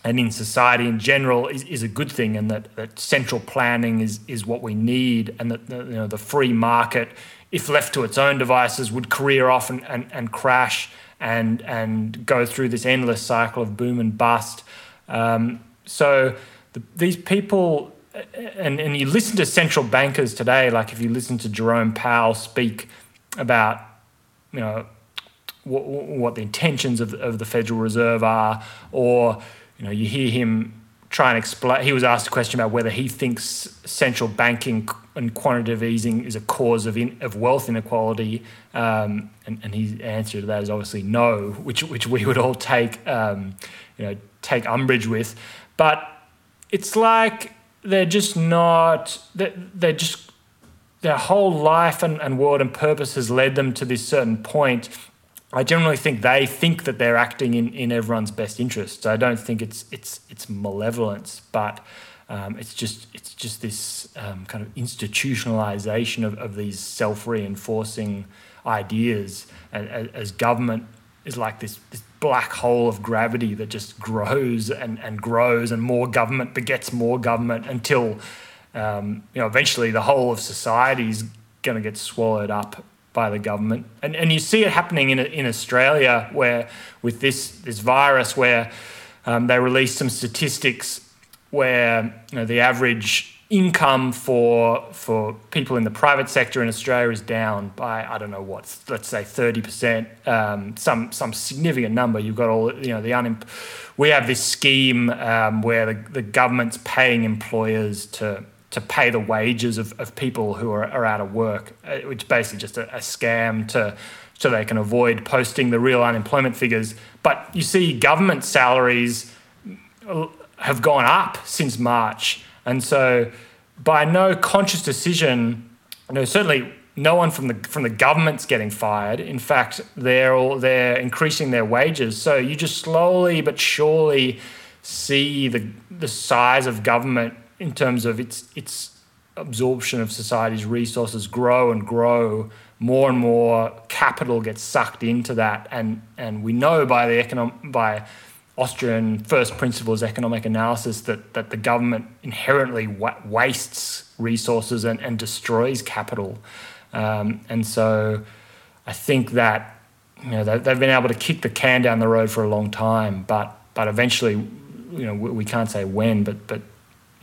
and in society in general is, is a good thing, and that, that central planning is, is what we need, and that the, you know, the free market, if left to its own devices, would career off and, and, and crash and, and go through this endless cycle of boom and bust. Um, so the, these people and, and you listen to central bankers today, like if you listen to Jerome Powell speak about, you know, what, what the intentions of, of the Federal Reserve are, or, you know, you hear him try and explain. He was asked a question about whether he thinks central banking and quantitative easing is a cause of in, of wealth inequality, um, and, and his answer to that is obviously no, which which we would all take um, you know take umbrage with. But it's like they're just not. They're, they're just their whole life and, and world and purpose has led them to this certain point I generally think they think that they're acting in, in everyone's best interest. So I don't think it's it's it's malevolence, but um, it's just it's just this um, kind of institutionalization of, of these self reinforcing ideas, and, as government is like this, this black hole of gravity that just grows and, and grows, and more government begets more government until um, you know eventually the whole of society is going to get swallowed up by the government. And, and you see it happening in, in Australia where with this, this virus where um, they released some statistics where you know, the average income for for people in the private sector in Australia is down by I don't know what let's say thirty percent um, some some significant number you've got all you know the unem- we have this scheme um, where the, the government's paying employers to to pay the wages of, of people who are, are out of work, uh, which is basically just a, a scam to so they can avoid posting the real unemployment figures. But you see, government salaries have gone up since March, and so by no conscious decision, you know, certainly no one from the from the government's getting fired. In fact, they're all they're increasing their wages. So you just slowly but surely see the the size of government in terms of its its absorption of society's resources grow and grow, more and more capital gets sucked into that, and and we know by the economic by Austrian first principles economic analysis that that the government inherently wa- wastes resources and, and destroys capital, um, and so I think that you know they, they've been able to kick the can down the road for a long time, but but eventually, you know, we, we can't say when, but but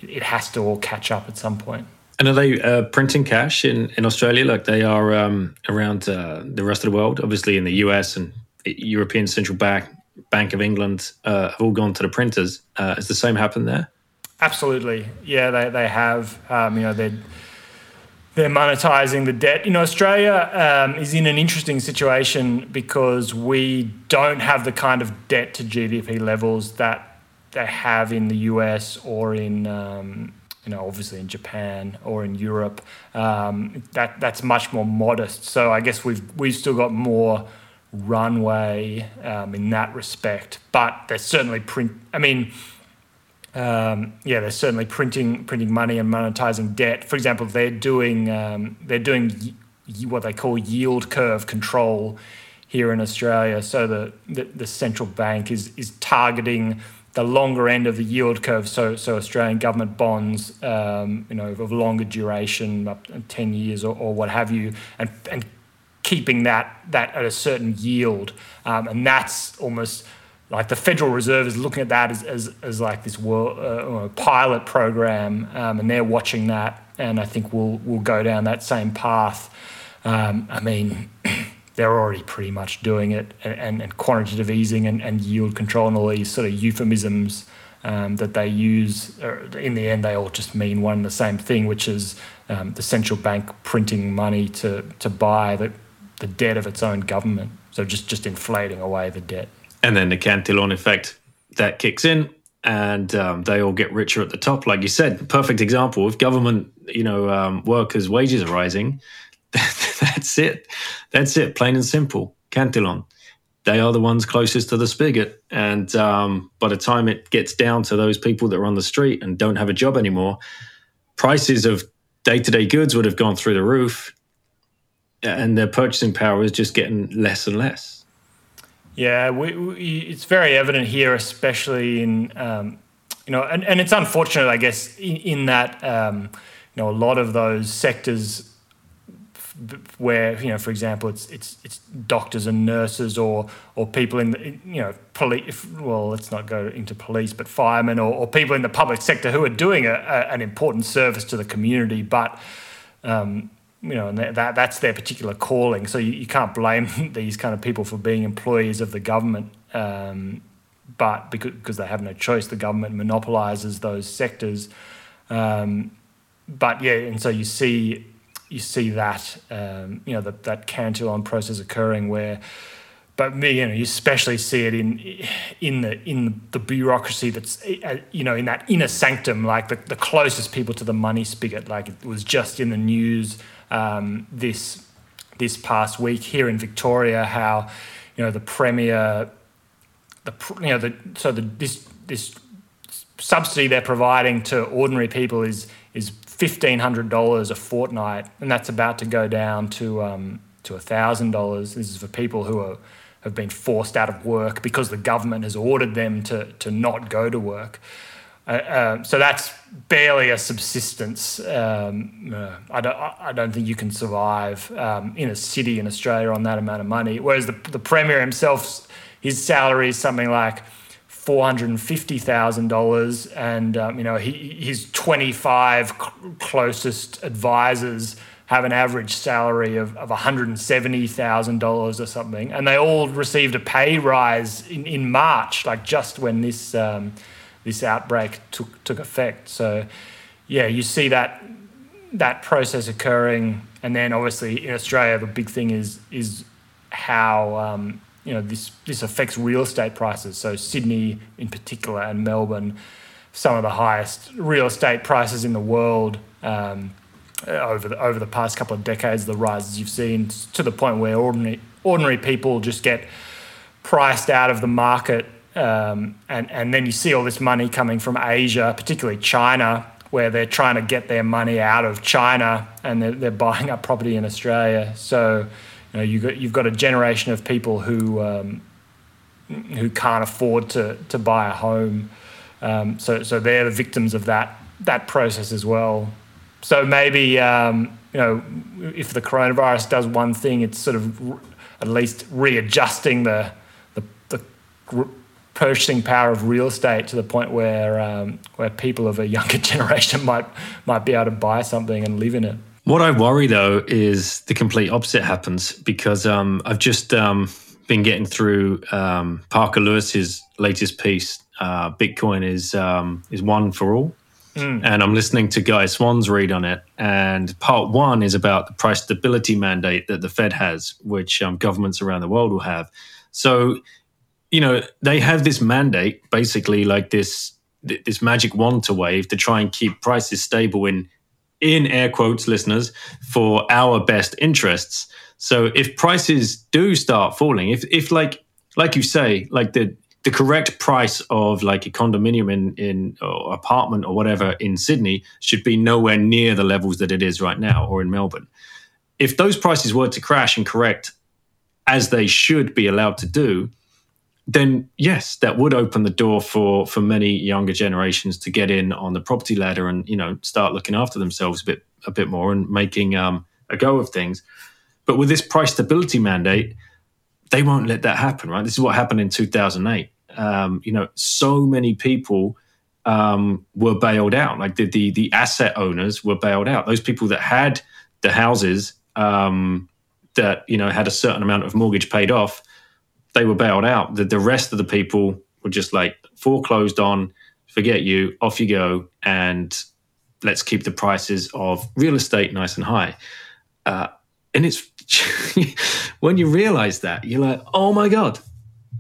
it has to all catch up at some point. And are they uh, printing cash in, in Australia like they are um, around uh, the rest of the world? Obviously, in the US and European Central Bank, Bank of England uh, have all gone to the printers. Uh, has the same happened there? Absolutely. Yeah, they, they have. Um, you know, they're, they're monetizing the debt. You know, Australia um, is in an interesting situation because we don't have the kind of debt to GDP levels that they have in the US or in um, you know obviously in Japan or in Europe um, that that's much more modest. So I guess we've we've still got more runway um, in that respect, but there's certainly print. I mean. Um, yeah, they're certainly printing printing money and monetizing debt. For example, they're doing um, they're doing what they call yield curve control here in Australia. So the, the, the central bank is is targeting the longer end of the yield curve, so so Australian government bonds, um, you know, of longer duration, up ten years or, or what have you, and and keeping that that at a certain yield, um, and that's almost like the Federal Reserve is looking at that as as, as like this world, uh, pilot program, um, and they're watching that, and I think we'll we'll go down that same path. Um, I mean. they're already pretty much doing it, and, and quantitative easing and, and, yield control and all these sort of euphemisms um, that they use. In the end, they all just mean one and the same thing, which is um, the central bank printing money to to buy the the debt of its own government. So just just inflating away the debt. And then the Cantillon effect that kicks in, and um, they all get richer at the top. Like you said, perfect example. If government, you know, um, workers' wages are rising, that's it. That's it. Plain and simple. Cantillon. They are the ones closest to the spigot. And um, by the time it gets down to those people that are on the street and don't have a job anymore, prices of day to day goods would have gone through the roof. And their purchasing power is just getting less and less. Yeah, we, we, it's very evident here, especially in, um, you know, and, and it's unfortunate, I guess, in, in that, um, you know, a lot of those sectors where you know, for example, it's it's it's doctors and nurses or or people in the you know police. Well, let's not go into police, but firemen or, or people in the public sector who are doing a, a, an important service to the community, but. Um, you know, and that that's their particular calling. So you, you can't blame these kind of people for being employees of the government. Um, but because, because they have no choice, the government monopolizes those sectors. Um, but yeah, and so you see you see that um, you know that that Cantillon process occurring where but me, you know you especially see it in in the in the bureaucracy that's uh, you know in that inner sanctum like the, the closest people to the money spigot. Like it was just in the news um, this this past week here in Victoria how you know the premier the you know the so the this this subsidy they're providing to ordinary people is is fifteen hundred dollars a fortnight and that's about to go down to um, to thousand dollars this is for people who are have been forced out of work because the government has ordered them to, to not go to work. Uh, uh, so that's barely a subsistence. Um, uh, I, don't, I don't think you can survive um, in a city in Australia on that amount of money. Whereas the, the Premier himself, his salary is something like $450,000 and um, you know he, his 25 closest advisors have an average salary of, of $170,000 or something. And they all received a pay rise in, in March, like just when this, um, this outbreak took, took effect. So, yeah, you see that, that process occurring. And then obviously in Australia, the big thing is, is how um, you know, this, this affects real estate prices. So Sydney in particular and Melbourne, some of the highest real estate prices in the world. Um, over the, over the past couple of decades, the rises you've seen to the point where ordinary ordinary people just get priced out of the market, um, and and then you see all this money coming from Asia, particularly China, where they're trying to get their money out of China and they're, they're buying up property in Australia. So, you know, you got, you've got a generation of people who um, who can't afford to to buy a home. Um, so so they're the victims of that that process as well so maybe um, you know if the coronavirus does one thing, it's sort of at least readjusting the the, the purchasing power of real estate to the point where um, where people of a younger generation might might be able to buy something and live in it. What I worry though is the complete opposite happens because um, I've just um, been getting through um, Parker Lewis's latest piece. Uh, Bitcoin is um, is one for all Mm. And I'm listening to Guy Swan's read on it. And part one is about the price stability mandate that the Fed has, which um, governments around the world will have. So, you know, they have this mandate, basically like this this magic wand to wave to try and keep prices stable in in air quotes listeners for our best interests so if prices do start falling if if like like you say like the the correct price of like a condominium in in or apartment or whatever in Sydney should be nowhere near the levels that it is right now or in Melbourne. If those prices were to crash and correct as they should be allowed to do, then yes, that would open the door for for many younger generations to get in on the property ladder and you know start looking after themselves a bit a bit more and making um, a go of things. But with this price stability mandate, they won't let that happen, right? This is what happened in 2008 um, you know, so many people um, were bailed out. Like the, the, the asset owners were bailed out. Those people that had the houses um, that you know had a certain amount of mortgage paid off, they were bailed out. The, the rest of the people were just like foreclosed on. Forget you, off you go, and let's keep the prices of real estate nice and high. Uh, and it's when you realize that you're like, oh my god,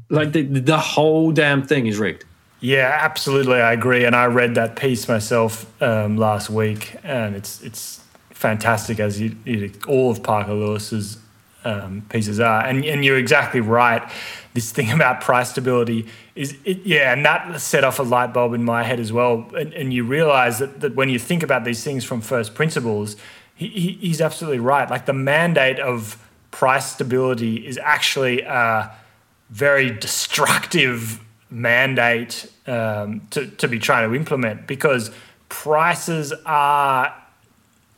like the the whole damn thing is rigged. Yeah, absolutely, I agree. And I read that piece myself um, last week, and it's it's fantastic as you, you all of Parker Lewis's um, pieces are. And and you're exactly right. This thing about price stability is it, yeah, and that set off a light bulb in my head as well. And, and you realize that, that when you think about these things from first principles, he, he, he's absolutely right. Like the mandate of price stability is actually. a very destructive mandate um, to, to be trying to implement because prices are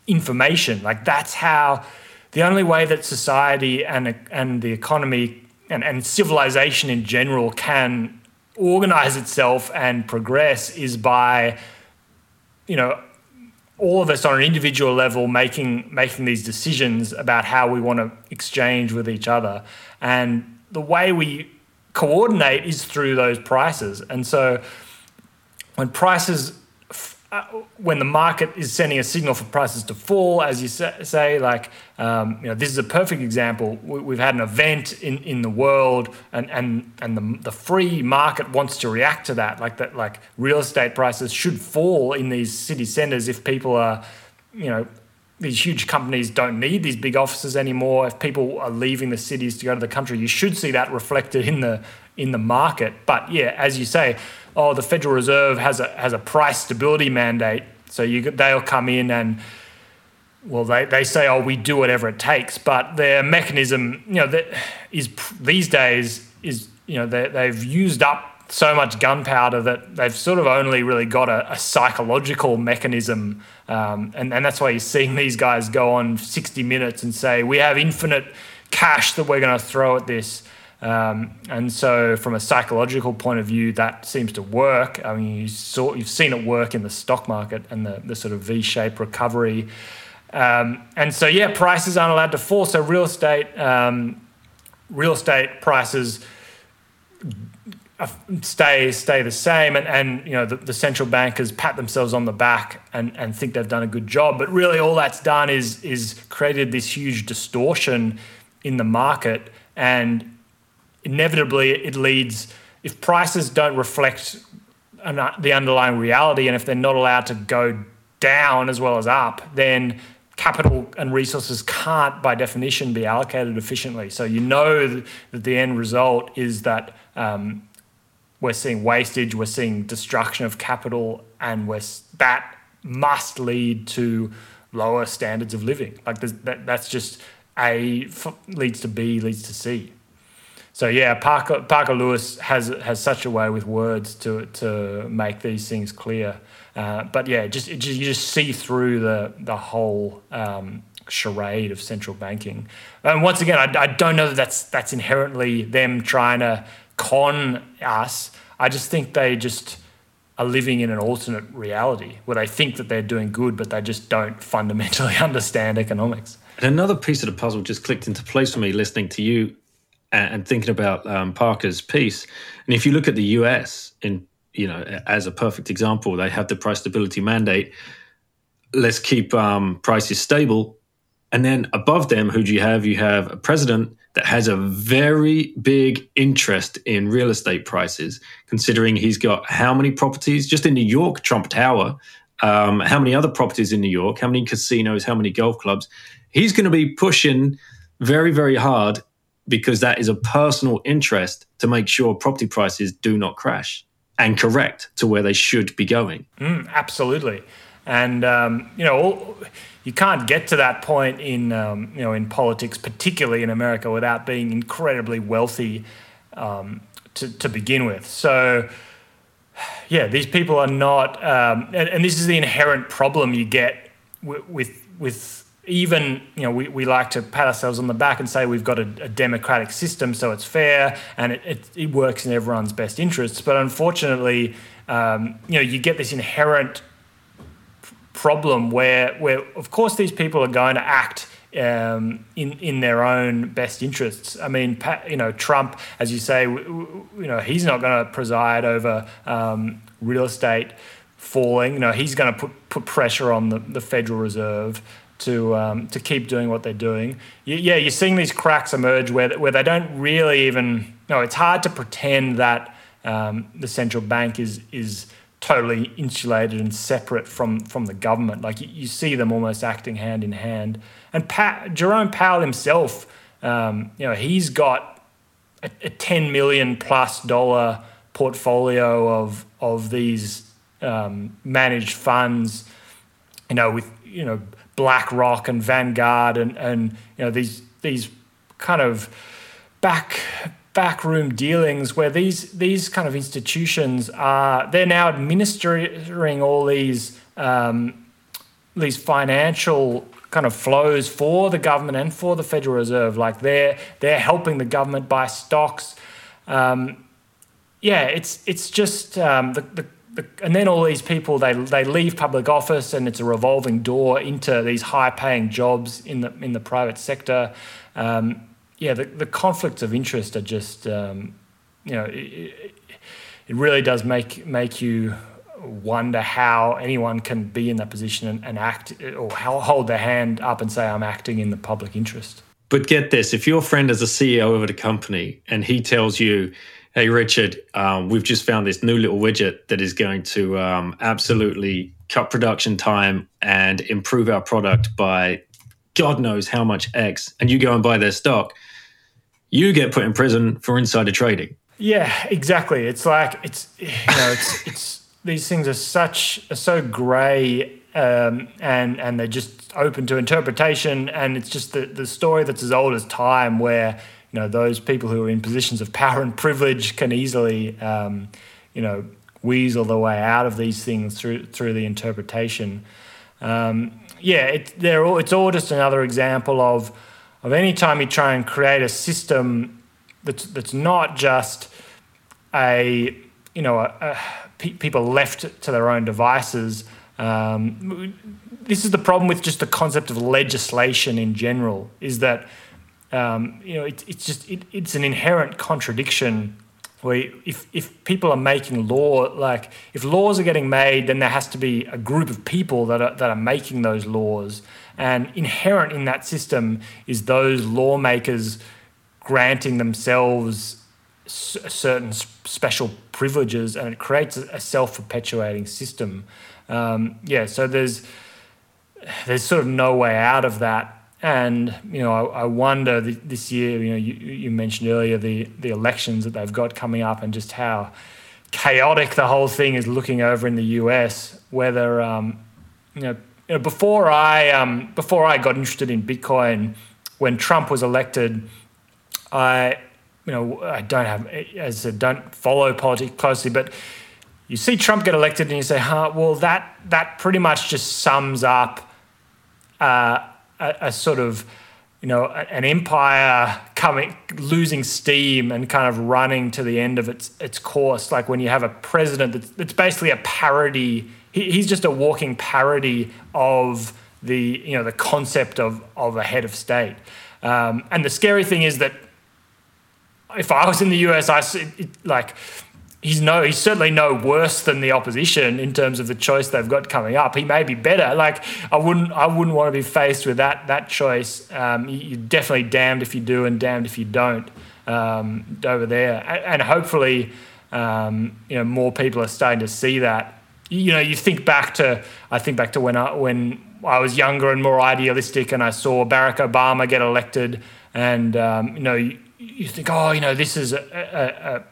information. Like that's how the only way that society and and the economy and, and civilization in general can organize itself and progress is by you know all of us on an individual level making making these decisions about how we want to exchange with each other and the way we coordinate is through those prices. And so when prices uh, when the market is sending a signal for prices to fall, as you say, like um, you know, this is a perfect example. We, have had an event in, in the world, and and and the, the free market wants to react to that. Like that, like real estate prices should fall in these city centres if people are, you know, these huge companies don't need these big offices anymore. If people are leaving the cities to go to the country, you should see that reflected in the in the market. But yeah, as you say oh, the Federal Reserve has a has a price stability mandate, so you they'll come in and well, they, they say, oh, we do whatever it takes, but their mechanism, you know, that is these days is you know they, they've used up so much gunpowder that they've sort of only really got a, a psychological mechanism, um, and and that's why you're seeing these guys go on 60 minutes and say we have infinite cash that we're going to throw at this. Um, and so, from a psychological point of view, that seems to work. I mean, you saw, you've seen it work in the stock market and the, the sort of V shaped recovery. Um, and so, yeah, prices aren't allowed to fall. So, real estate, um, real estate prices stay stay the same and, and you know the, the, central bankers pat themselves on the back and, and think they've done a good job but really all that's done is is created this huge distortion in the market and inevitably it leads if prices don't reflect the underlying reality and if they're not allowed to go down as well as up then capital and resources can't by definition be allocated efficiently. So you know that the end result is that um, we're seeing wastage we're seeing destruction of capital and that must lead to lower standards of living. Like that, that's just a leads to b leads to c so yeah, Parker Parker Lewis has has such a way with words to to make these things clear. Uh, but yeah, just, you just see through the the whole um, charade of central banking. And once again, I, I don't know that that's that's inherently them trying to con us. I just think they just are living in an alternate reality where they think that they're doing good, but they just don't fundamentally understand economics. And another piece of the puzzle just clicked into place for me listening to you and, thinking about um, Parker's piece. And if you look at the US, in you know, as a perfect example, they have the price stability mandate. Let's keep um, prices stable. And then above them, who do you have? You have a president that has a very big interest in real estate prices, considering he's got how many properties just in New York, Trump Tower, um, how many other properties in New York, how many casinos, how many golf clubs. He's going to be pushing very, very hard because that is a personal interest to make sure property prices do not crash and correct to where they should be going. Mm, absolutely, and um, you know you can't get to that point in um, you know in politics, particularly in America, without being incredibly wealthy um, to, to begin with. So. Yeah, these people are not, um, and, and, this is the inherent problem you get with, with, with even you know we, we like to pat ourselves on the back and say we've got a, a democratic system so it's fair and it, it, it, works in everyone's best interests but unfortunately um, you know you get this inherent problem where where of course these people are going to act um, in in their own best interests. I mean, you know, Trump, as you say, you know, he's not going to preside over um, real estate falling. You know, he's going to put put pressure on the, the Federal Reserve to um, to keep doing what they're doing. You, yeah, you're seeing these cracks emerge where where they don't really even. No, it's hard to pretend that um, the central bank is is totally insulated and separate from from the government. Like you, you see them almost acting hand in hand. And Jerome Powell himself, um, you know, he's got a, a, ten million plus dollar portfolio of of these um, managed funds. You know, with you know BlackRock and Vanguard and and you know these these kind of back backroom dealings where these these kind of institutions are they're now administering all these um, these financial kind of flows for the government and for the Federal Reserve. Like they're they're helping the government buy stocks. Um, yeah, it's it's just um, the, the and then all these people they they leave public office and it's a revolving door into these high paying jobs in the in the private sector. Um, yeah, the, the conflicts of interest are just um, you know, it, it really does make make you wonder how anyone can be in that position and, and act or hold their hand up and say, I'm acting in the public interest. But get this if your friend is a CEO of a company and he tells you, Hey, Richard, um, we've just found this new little widget that is going to um, absolutely cut production time and improve our product by God knows how much X, and you go and buy their stock, you get put in prison for insider trading. Yeah, exactly. It's like it's you know it's it's these things are such are so grey um, and and they're just open to interpretation and it's just the the story that's as old as time where you know those people who are in positions of power and privilege can easily um, you know weasel their way out of these things through through the interpretation. Um, yeah, it, they're all, it's all just another example of of any time you try and create a system that's that's not just a you know a, a, pe- people left to their own devices. Um, this is the problem with just the concept of legislation in general. Is that um, you know it, it's just it, it's an inherent contradiction where if, if people are making law like if laws are getting made then there has to be a group of people that are, that are making those laws and inherent in that system is those lawmakers granting themselves certain special privileges, and it creates a self-perpetuating system. Um, yeah, so there's there's sort of no way out of that. And you know, I, I wonder this year. You know, you, you mentioned earlier the the elections that they've got coming up, and just how chaotic the whole thing is looking over in the US. Whether um, you know, you know, before I um, before I got interested in Bitcoin, when Trump was elected, I you know, I don't have, as I said, don't follow politics closely, but you see Trump get elected and you say, huh, well, that, that pretty much just sums up uh, a, a, sort of, you know, an empire coming, losing steam and kind of running to the end of its, its course. Like when you have a president that's, that's basically a parody, he, he's just a walking parody of the, you know, the concept of, of a head of state. Um, and the scary thing is that if I was in the US, I it, like he's no he's certainly no worse than the opposition in terms of the choice they've got coming up. He may be better. Like I wouldn't I wouldn't want to be faced with that that choice. Um, you're definitely damned if you do and damned if you don't um, over there. And hopefully, um, you know, more people are starting to see that. You know, you think back to I think back to when I when I was younger and more idealistic, and I saw Barack Obama get elected, and um, you know you think, oh, you know, this is a, a, a,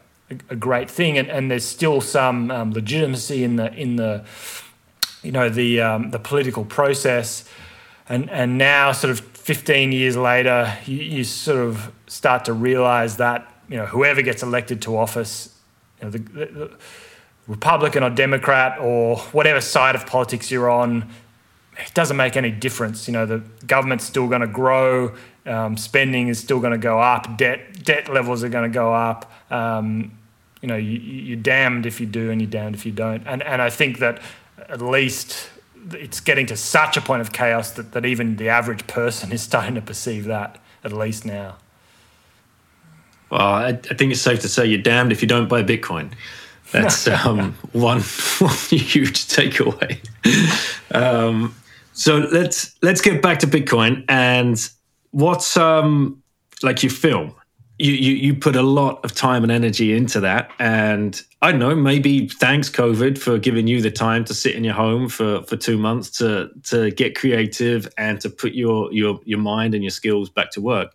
a great thing, and, and there's still some um, legitimacy in the in the you know the um, the political process, and and now sort of 15 years later, you, you sort of start to realize that you know whoever gets elected to office, you know, the, the, the Republican or Democrat or whatever side of politics you're on, it doesn't make any difference. You know, the government's still going to grow. Um, spending is still going to go up. Debt debt levels are going to go up. Um, you know, you, you're damned if you do, and you're damned if you don't. And and I think that at least it's getting to such a point of chaos that, that even the average person is starting to perceive that at least now. Well, I, I think it's safe to say you're damned if you don't buy Bitcoin. That's um, one, one huge takeaway. Um, so let's let's get back to Bitcoin and what's um like your film? You, you you put a lot of time and energy into that and i don't know maybe thanks covid for giving you the time to sit in your home for for two months to to get creative and to put your your your mind and your skills back to work.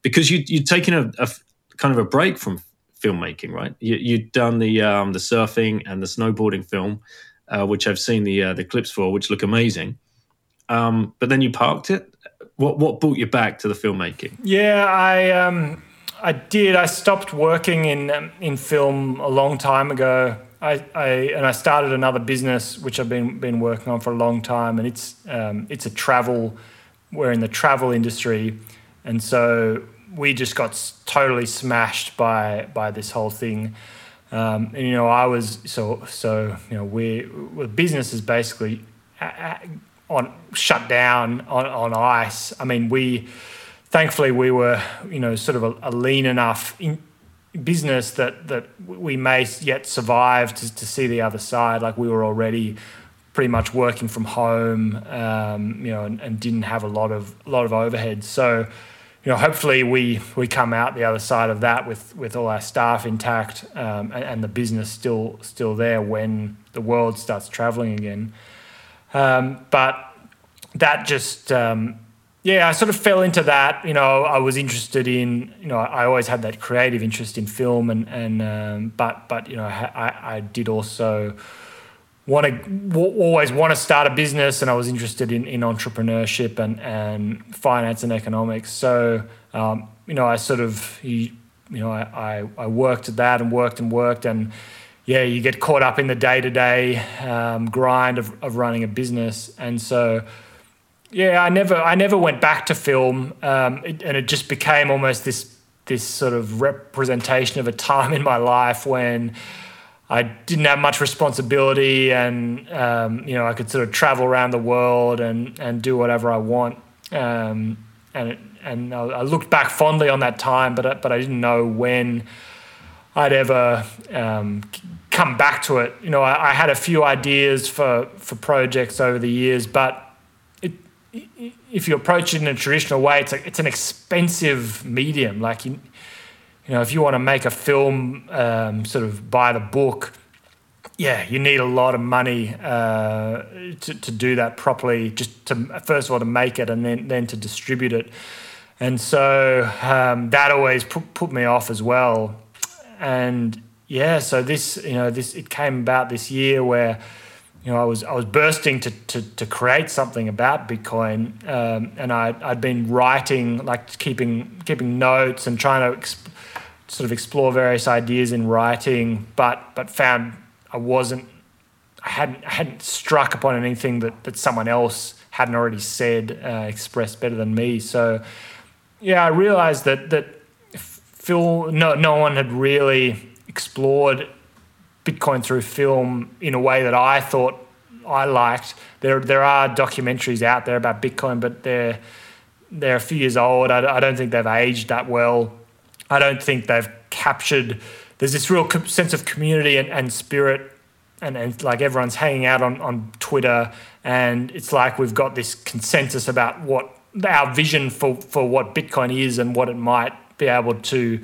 Because you you're taking a, a kind of a break from filmmaking right? You, you've done the um the surfing and the snowboarding film uh, which i've seen the uh, the clips for which look amazing. Um but then you parked it what what brought you back to the filmmaking? Yeah, I um, I did. I stopped working in um, in film a long time ago. I, I and I started another business which I've been been working on for a long time, and it's um, it's a travel. We're in the travel industry, and so we just got totally smashed by by this whole thing. Um, and you know, I was so so you know, we well, business is basically on shut down on, on ice. I mean, we thankfully we were you know sort of a, a lean enough in, business that that we may yet survive to, to see the other side. Like we were already pretty much working from home, um, you know, and, and, didn't have a lot of a lot of overhead. So, you know, hopefully we we come out the other side of that with with all our staff intact um, and, and, the business still still there when the world starts traveling again. Um, but that just um, yeah, I sort of fell into that. You know, I was interested in, you know, I always had that creative interest in film, and and um, but but you know, I I did also want to w- always want to start a business, and I was interested in, in entrepreneurship and and finance and economics. So um, you know, I sort of you, you know, I, I I worked at that and worked and worked and yeah, you get caught up in the day to day grind of, of running a business, and so yeah, I never I never went back to film, um, it, and it just became almost this this sort of representation of a time in my life when I didn't have much responsibility, and um, you know I could sort of travel around the world and and do whatever I want. Um, and it, and I looked back fondly on that time, but but I didn't know when I'd ever um, come back to it. You know, I, I, had a few ideas for for projects over the years, but if you approach it in a traditional way, it's a, it's an expensive medium. Like you, you know, if you want to make a film um, sort of by the book, yeah, you need a lot of money uh, to, to do that properly. Just to first of all to make it, and then then to distribute it. And so um, that always put, put me off as well. And yeah, so this you know this it came about this year where you know, I was I was bursting to to, to create something about Bitcoin, um, and I I'd been writing, like keeping keeping notes and trying to exp- sort of explore various ideas in writing, but but found I wasn't I hadn't I hadn't struck upon anything that that someone else hadn't already said uh, expressed better than me. So yeah, I realized that that Phil no no one had really explored Bitcoin through film in a way that I thought I liked. There, there are documentaries out there about Bitcoin, but they're they're a few years old. I, I don't think they've aged that well. I don't think they've captured. There's this real sense of community and, and spirit, and, and like everyone's hanging out on, on Twitter, and it's like we've got this consensus about what our vision for, for what Bitcoin is and what it might be able to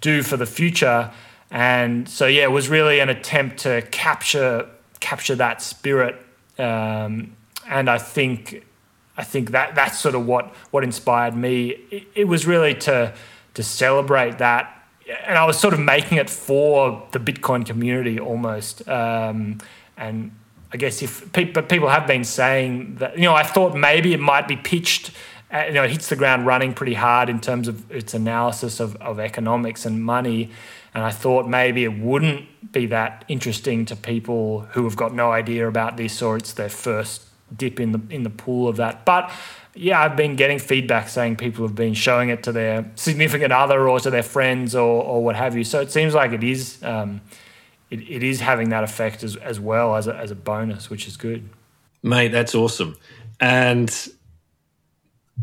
do for the future. And so yeah, it was really an attempt to capture capture that spirit. Um, and I think I think that that's sort of what what inspired me. It, it, was really to to celebrate that, and I was sort of making it for the Bitcoin community almost. Um, and I guess if people people have been saying that, you know, I thought maybe it might be pitched. Uh, you know, it hits the ground running pretty hard in terms of its analysis of, of economics and money. And I thought maybe it wouldn't be that interesting to people who have got no idea about this or it's their first dip in the in the pool of that. But yeah, I've been getting feedback saying people have been showing it to their significant other or to their friends or, or what have you. So it seems like it is um, it, it is having that effect as, as well as a, as a bonus, which is good. Mate, that's awesome. And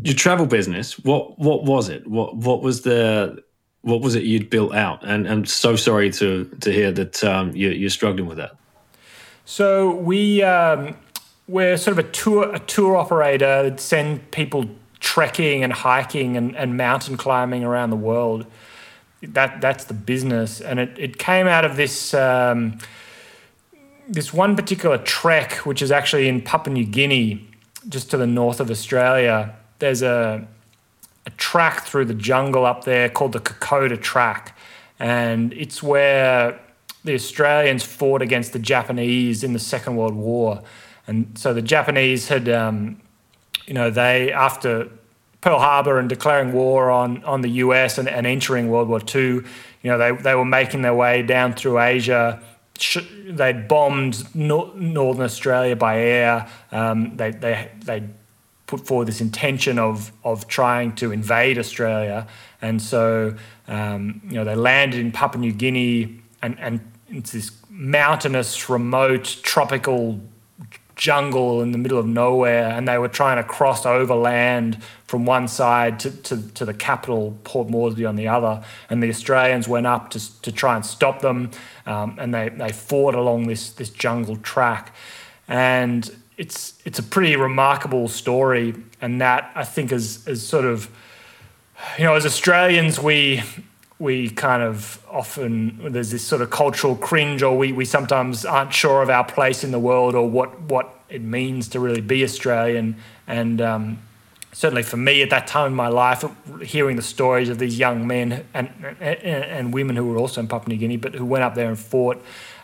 your travel business, what what was it? What what was the what was it you'd built out? And I'm so sorry to to hear that um, you, you're struggling with that. So we um, we're sort of a tour a tour operator that send people trekking and hiking and, and mountain climbing around the world. That that's the business, and it, it came out of this um, this one particular trek, which is actually in Papua New Guinea, just to the north of Australia. There's a a track through the jungle up there called the Kokoda Track. And it's where the Australians fought against the Japanese in the Second World War. And so the Japanese had, um, you know, they, after Pearl Harbor and declaring war on, on the US and, and entering World War II, you know, they, they were making their way down through Asia. They'd bombed Northern Australia by air. Um, they, they, they put forward this intention of of trying to invade Australia, and so um, you know they landed in Papua New Guinea, and and it's this mountainous, remote, tropical jungle in the middle of nowhere, and they were trying to cross overland from one side to, to, to the capital, Port Moresby, on the other. And the Australians went up to, to try and stop them, um, and they, they fought along this, this jungle track. And it's, it's a pretty remarkable story, and that I think is, is sort of, you know, as Australians, we we kind of often there's this sort of cultural cringe or we, we sometimes aren't sure of our place in the world or what, what it means to really be Australian. And um, certainly for me at that time in my life, hearing the stories of these young men and, and, and women who were also in Papua New Guinea, but who went up there and fought,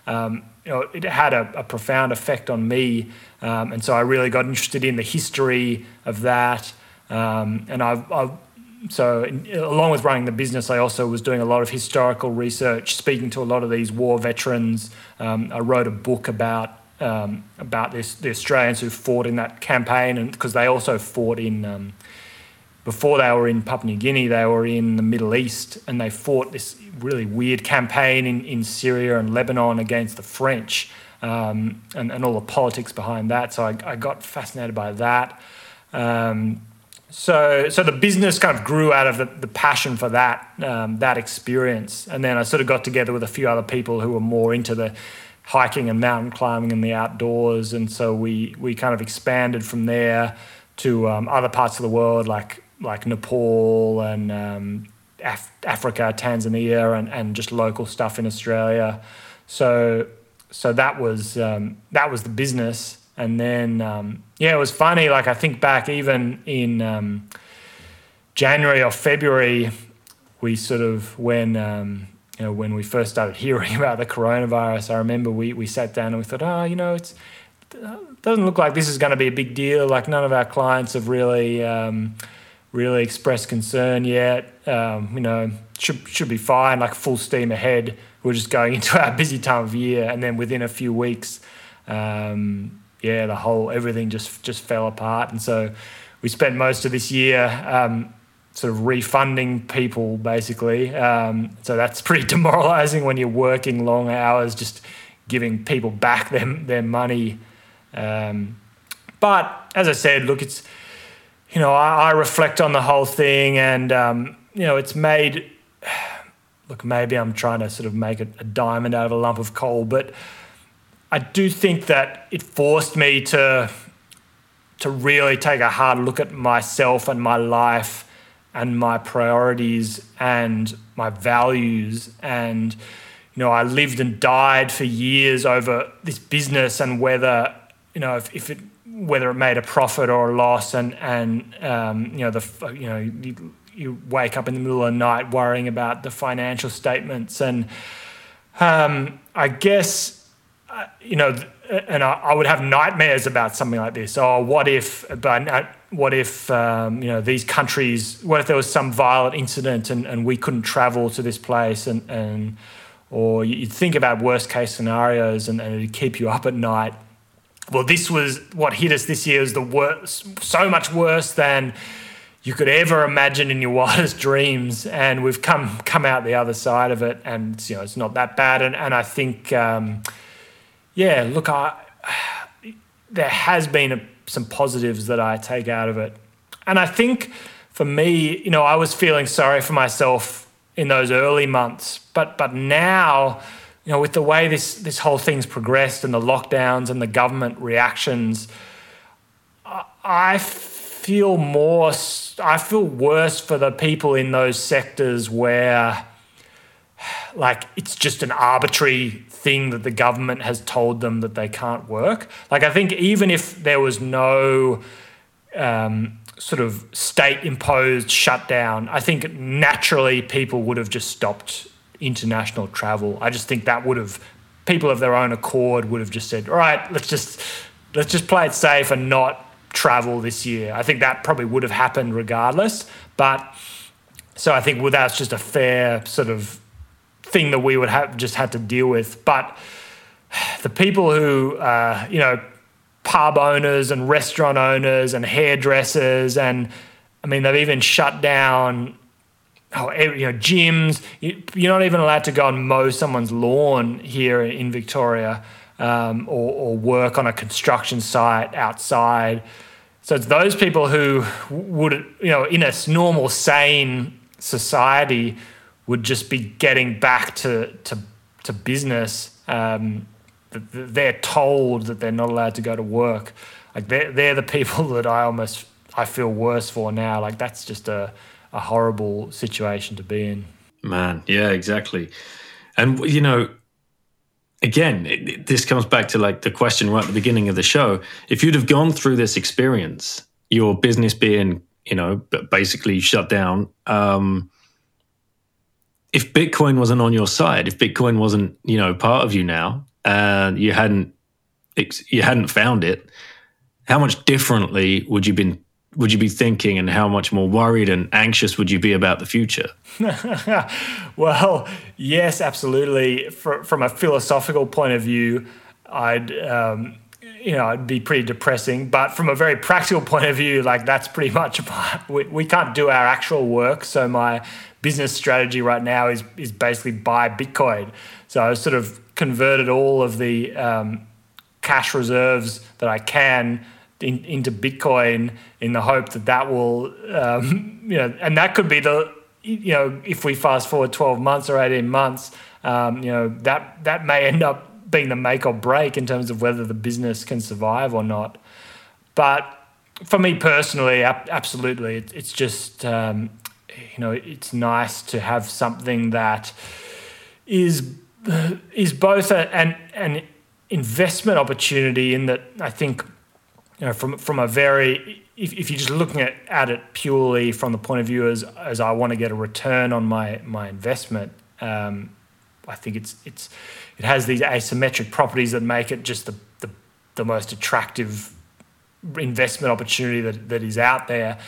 um, you know, it had a, a profound effect on me. Um, and so I really got interested in the history of that. Um, and I've, I've so along with running the business, I also was doing a lot of historical research, speaking to a lot of these war veterans. Um, I wrote a book about um, about this, the Australians who fought in that campaign, and because they also fought in um, before they were in Papua New Guinea, they were in the Middle East, and they fought this really weird campaign in, in Syria and Lebanon against the French, um, and, and all the politics behind that. So I, I got fascinated by that. Um, so so the business kind of grew out of the, the passion for that um, that experience and then i sort of got together with a few other people who were more into the hiking and mountain climbing and the outdoors and so we we kind of expanded from there to um, other parts of the world like like nepal and um, Af- africa tanzania and, and just local stuff in australia so so that was um, that was the business and then, um, yeah, it was funny. Like, I think back even in um, January or February, we sort of, when, um, you know, when we first started hearing about the coronavirus, I remember we, we sat down and we thought, oh, you know, it's, it doesn't look like this is going to be a big deal. Like, none of our clients have really, um, really expressed concern yet. Um, you know, should, should be fine, like full steam ahead. We're just going into our busy time of year. And then within a few weeks, um, yeah, the whole everything just just fell apart, and so we spent most of this year um, sort of refunding people basically. Um, so that's pretty demoralizing when you're working long hours, just giving people back their their money. Um, but as I said, look, it's you know I, I reflect on the whole thing, and um, you know it's made. Look, maybe I'm trying to sort of make a, a diamond out of a lump of coal, but I do think that it forced me to to really take a hard look at myself and my life and my priorities and my values. And you know I lived and died for years over this business and whether you know if, if it whether it made a profit or a loss and and um, you know the you know you, wake up in the middle of the night worrying about the financial statements and um, I guess you know, and I, I, would have nightmares about something like this. Oh, what if, but what if, um, you know, these countries, what if there was some violent incident and, and we couldn't travel to this place and, and or you'd think about worst case scenarios and, and it'd keep you up at night. Well, this was what hit us this year is the worst, so much worse than you could ever imagine in your wildest dreams. And we've come come out the other side of it, and you know it's not that bad. And and I think um, yeah, look, I, there has been a, some positives that I take out of it. And I think for me, you know, I was feeling sorry for myself in those early months, but but now, you know, with the way this this whole thing's progressed and the lockdowns and the government reactions, I, I feel more I feel worse for the people in those sectors where like it's just an arbitrary thing that the government has told them that they can't work. Like, I think even if there was no um, sort of state imposed shutdown, I think naturally people would have just stopped international travel. I just think that would have, people of their own accord would have just said, all right, let's just, let's just play it safe and not travel this year. I think that probably would have happened regardless. But so I think well, that's just a fair sort of thing that we would have just had to deal with. But the people who, uh, you know, pub owners and restaurant owners and hairdressers, and I mean, they've even shut down. Oh, you know, gyms. You're not even allowed to go and mow someone's lawn here in Victoria. Um, or, or work on a construction site outside. So it's those people who would, you know, in a normal, sane society, would just be getting back to to, to business. Um, they're told that they're not allowed to go to work. Like they're they're the people that I almost I feel worse for now. Like that's just a a horrible situation to be in. Man, yeah, exactly. And you know, again, it, this comes back to like the question right at the beginning of the show. If you'd have gone through this experience, your business being, you know, basically shut down, um, if Bitcoin wasn't on your side, if Bitcoin wasn't, you know, part of you now, and you hadn't, you hadn't found it, how much differently would you been would you be thinking and how much more worried and anxious would you be about the future? well, yes, absolutely. For, from a philosophical point of view, I'd um, you know it'd be pretty depressing. But from a very practical point of view, like that's pretty much we, we can't do our actual work. So my business strategy right now is is basically buy Bitcoin. So I sort of converted all of the um, cash reserves that I can in, into Bitcoin in the hope that that will, um, you know, and that could be the, you know, if we fast forward 12 months or 18 months, um, you know, that, that may end up being the make or break in terms of whether the business can survive or not. But for me personally, absolutely, it's just, um, you know, it's nice to have something that is is both a, an an investment opportunity in that I think you know, from from a very if, if you're just looking at, at it purely from the point of view as as I want to get a return on my my investment, um, I think it's it's it has these asymmetric properties that make it just the the, the most attractive investment opportunity that, that is out there.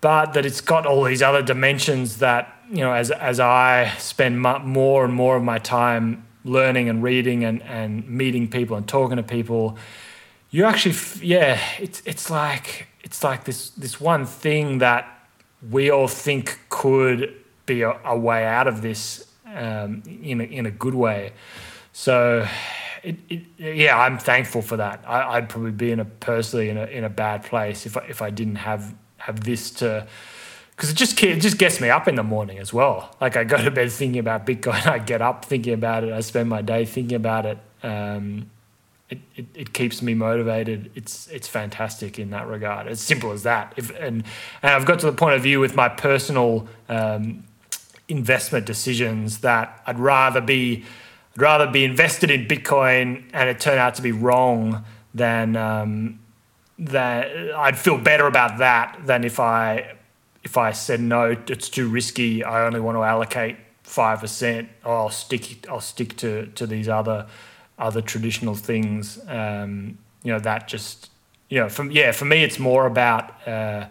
But that it's got all these other dimensions that you know as as I spend more and more of my time learning and reading and, and meeting people and talking to people you actually yeah it's it's like it's like this this one thing that we all think could be a, a way out of this um, in a, in a good way so it, it, yeah I'm thankful for that I, would probably be in a personally in a in a bad place if I, if I didn't have have this to because it just it just gets me up in the morning as well. Like I go to bed thinking about Bitcoin, I get up thinking about it, I spend my day thinking about it. Um, it, it, it, keeps me motivated. It's it's fantastic in that regard. As simple as that. If and and I've got to the point of view with my personal um, investment decisions that I'd rather be I'd rather be invested in Bitcoin and it turn out to be wrong than um, that I'd feel better about that than if I if I said no, it's too risky. I only want to allocate five percent. I'll stick I'll stick to to these other other traditional things. Um, you know, that just you know, from yeah, for me, it's more about uh,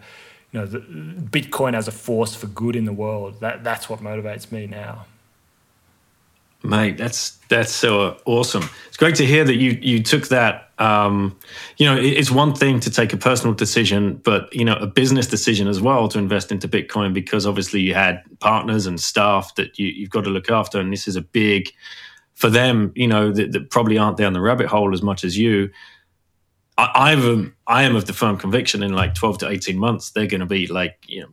you know, the, Bitcoin as a force for good in the world. That that's what motivates me now. Mate, that's that's so awesome. It's great to hear that you you took that. Um, you know, it's one thing to take a personal decision, but you know, a business decision as well to invest into Bitcoin because obviously you had partners and staff that you, you've got to look after, and this is a big for them, you know, that, that probably aren't down the rabbit hole as much as you. I, I've I am of the firm conviction in like twelve to eighteen months they're going to be like you know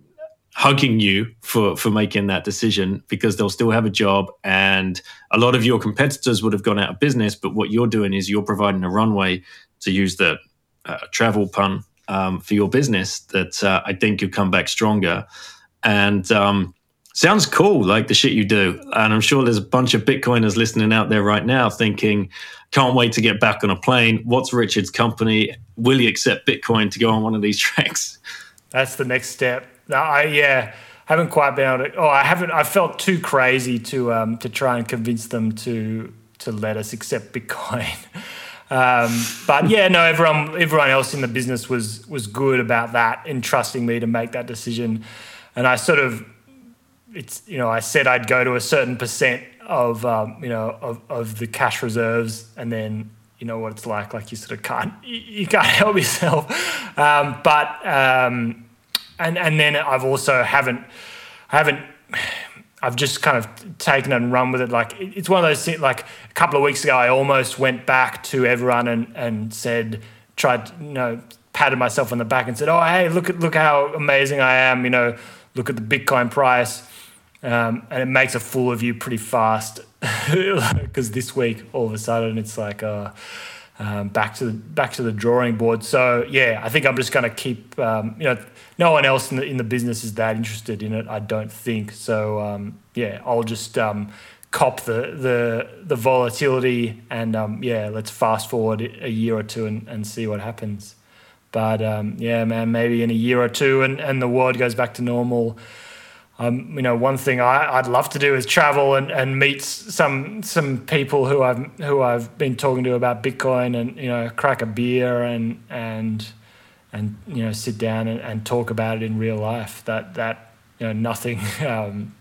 hugging you for for making that decision because they'll still have a job and a lot of your competitors would have gone out of business but what you're doing is you're providing a runway to use the uh, travel pun um, for your business that uh, I think you come back stronger and um, Sounds cool, like the shit you do. And I'm sure there's a bunch of Bitcoiners listening out there right now thinking, can't wait to get back on a plane. What's Richard's company? Will he accept Bitcoin to go on one of these tracks? That's the next step. I, yeah, haven't quite been able to. Oh, I haven't. I felt too crazy to um, to try and convince them to to let us accept Bitcoin. Um, but yeah, no, everyone everyone else in the business was was good about that and trusting me to make that decision. And I sort of it's you know I said I'd go to a certain percent of um, you know of, of the cash reserves, and then you know what it's like. Like you sort of can't you can't help yourself. Um, but um, and and then I've also haven't I haven't I've just kind of taken it and run with it. Like it's one of those things. Like a couple of weeks ago, I almost went back to everyone and and said, tried, you know, patted myself on the back and said, "Oh, hey, look at look how amazing I am." You know, look at the Bitcoin price, um, and it makes a fool of you pretty fast. Because this week, all of a sudden, it's like, uh, um, back to the back to the drawing board. So yeah, I think I'm just going to keep, um, you know no one else in the, in the business is that interested in it. I don't think so. Um, yeah, I'll just um, cop the the the volatility and um, yeah, let's fast forward a year or two and, and see what happens. But yeah, man, maybe in a year or two and, and the world goes back to normal. Um, you know, one thing I, would love to do is travel and, and meet some some people who I've who I've been talking to about Bitcoin and you know crack a beer and and and you know sit down and, and talk about it in real life. That that you know nothing um,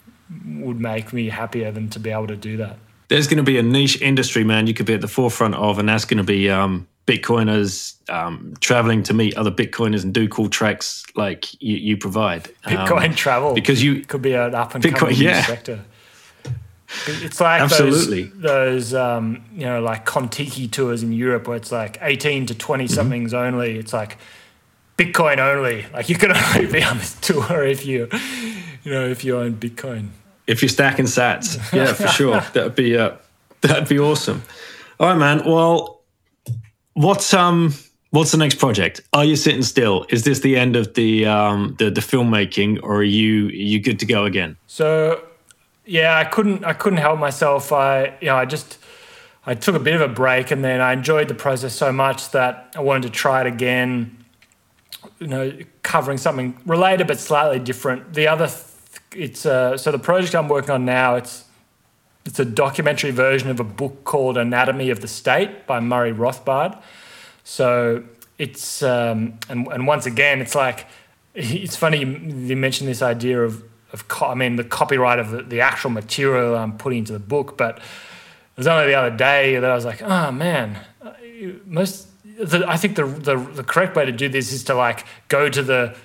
would make me happier than to be able to do that. There's going to be a niche industry, man. You could be at the forefront of, and that's going to be um, Bitcoiners um, traveling to meet other Bitcoiners and do cool tracks like you, you provide. Bitcoin um, travel because you could be an up and coming yeah. sector. It's like Absolutely. those, those um, you know, like Contiki tours in Europe where it's like 18 to 20 somethings mm-hmm. only. It's like Bitcoin only. Like you can only be on this tour if you, you know, if you own Bitcoin. If you're stacking Sats, yeah, for sure. That'd be uh, that'd be awesome. All right, man. Well, what's um what's the next project? Are you sitting still? Is this the end of the um the the filmmaking, or are you are you good to go again? So, yeah, I couldn't I couldn't help myself. I you know I just I took a bit of a break, and then I enjoyed the process so much that I wanted to try it again you know, covering something related but slightly different. The other, th- it's uh, so the project I'm working on now. It's it's a documentary version of a book called Anatomy of the State by Murray Rothbard. So it's um, and and once again, it's like it's funny you, mentioned this idea of of co- I mean the copyright of the, the actual material I'm putting into the book, but it was only the other day that I was like, oh man, uh, most the, I think the, the, the correct way to do this is to like go to the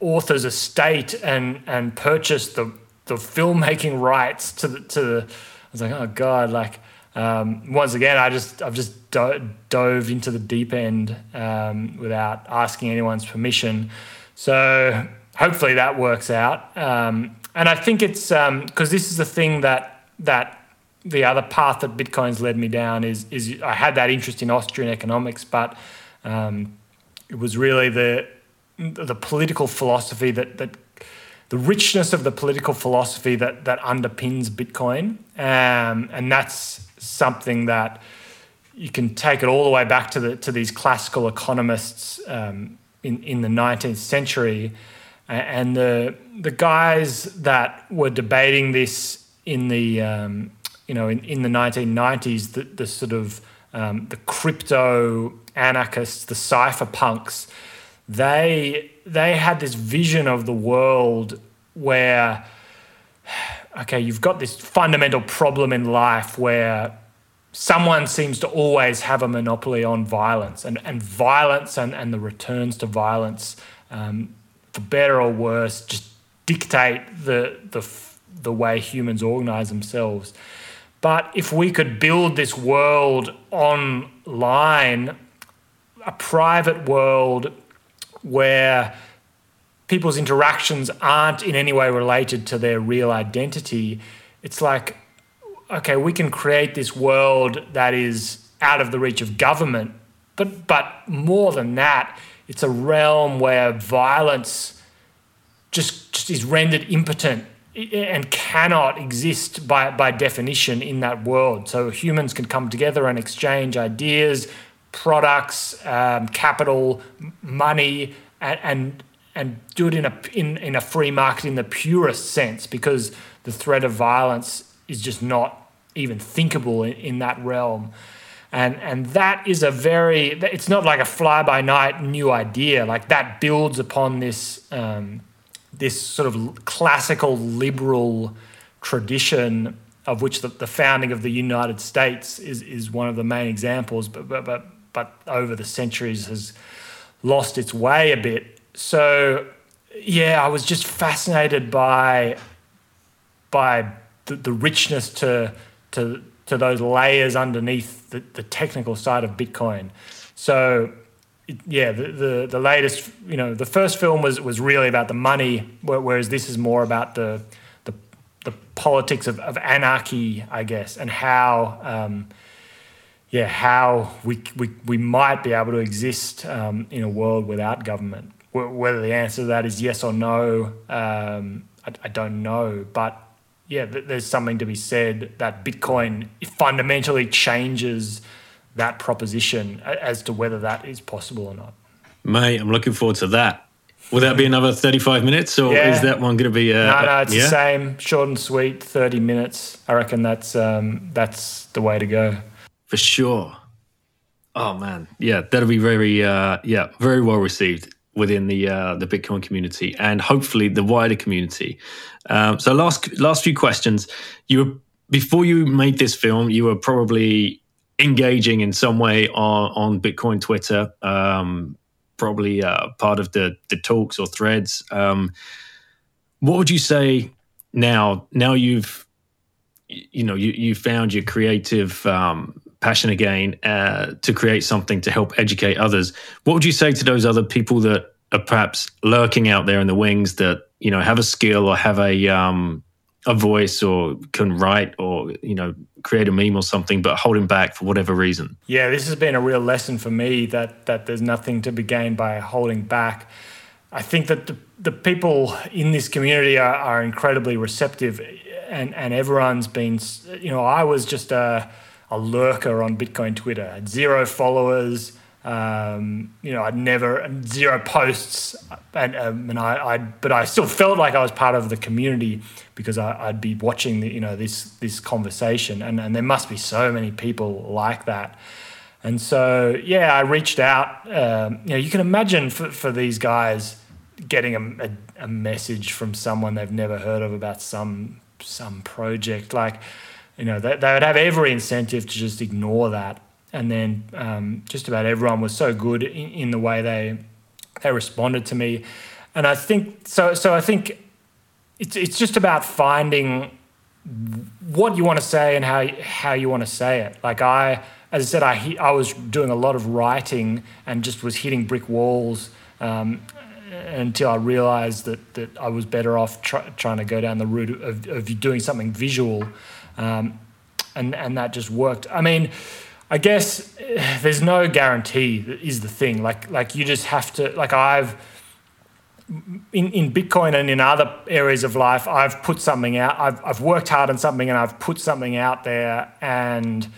author's estate and and purchase the the filmmaking rights to the to the. Was like, oh god, like um, once again, I just I've just do- dove into the deep end um, without asking anyone's permission. So hopefully that works out. Um, and I think it's because um, this is the thing that that the other path that Bitcoin's led me down is is I had that interest in Austrian economics, but um, it was really the the political philosophy that that the richness of the political philosophy that that underpins Bitcoin, um, and that's something that you can take it all the way back to the to these classical economists um, in in the 19th century, and the the guys that were debating this in the um, you know, in, in the 1990s, the, the sort of um, the crypto anarchists, the cypherpunks, they they had this vision of the world where, okay, you've got this fundamental problem in life where someone seems to always have a monopoly on violence, and, and violence and, and the returns to violence, um, for better or worse, just dictate the the the way humans organize themselves. But if we could build this world online, a private world where people's interactions aren't in any way related to their real identity, it's like, okay, we can create this world that is out of the reach of government. But, but more than that, it's a realm where violence just, just is rendered impotent and cannot exist by, by definition in that world. So humans can come together and exchange ideas, products, um, capital, money, and, and and do it in a in, in a free market in the purest sense, because the threat of violence is just not even thinkable in, in that realm. And, and that is a very it's not like a fly by night new idea like that builds upon this um, this sort of classical liberal tradition of which the, the founding of the United States is, is one of the main examples, but, but, but, but over the centuries has lost its way a bit. So, yeah, I was just fascinated by by the, the richness to to to those layers underneath the, the technical side of Bitcoin. So yeah, the, the, the latest, you know, the first film was was really about the money, whereas this is more about the the, the politics of, of anarchy, I guess, and how, um, yeah, how we, we we might be able to exist um, in a world without government. Whether the answer to that is yes or no, um, I, I don't know, but yeah, there's something to be said that Bitcoin fundamentally changes that proposition as to whether that is possible or not. Mate, I'm looking forward to that. Will that be another 35 minutes or yeah. is that one going to be? Uh, no, no, it's yeah? the same, short and sweet, 30 minutes. I reckon that's um, that's the way to go. For sure. Oh man, yeah, that'll be very, uh, yeah, very well received within the uh, the Bitcoin community and hopefully the wider community. Um, so last last few questions. You were before you made this film, you were probably engaging in some way on, on Bitcoin Twitter, um, probably uh, part of the, the talks or threads. Um, what would you say now? Now you've, you know, you, you found your creative um, passion again uh, to create something to help educate others. What would you say to those other people that are perhaps lurking out there in the wings that you know have a skill or have a um, a voice or can write or you know create a meme or something but holding back for whatever reason yeah this has been a real lesson for me that that there's nothing to be gained by holding back i think that the, the people in this community are, are incredibly receptive and and everyone's been you know i was just a, a lurker on bitcoin twitter. Had zero followers. Um, you know, I'd never zero posts, and um, and I, I, but I still felt like I was part of the community because I, would be watching the, you know, this this conversation, and and there must be so many people like that, and so yeah, I reached out. Um, you know, you can imagine for for these guys getting a, a, a message from someone they've never heard of about some some project. Like you know they, they would have every incentive to just ignore that and then um, just about everyone was so good in, in, the way they they responded to me, and I think so. So I think it's it's just about finding what you want to say and how how you want to say it. Like I, as I said, I I was doing a lot of writing and just was hitting brick walls. Um, until I realized that, that I was better off try, trying to go down the route of, of doing something visual. Um, and, and that just worked. I mean, I guess there's no guarantee is the thing. Like like you just have to like I've in, in Bitcoin and in other areas of life, I've put something out. I've I've worked hard on something and I've put something out there and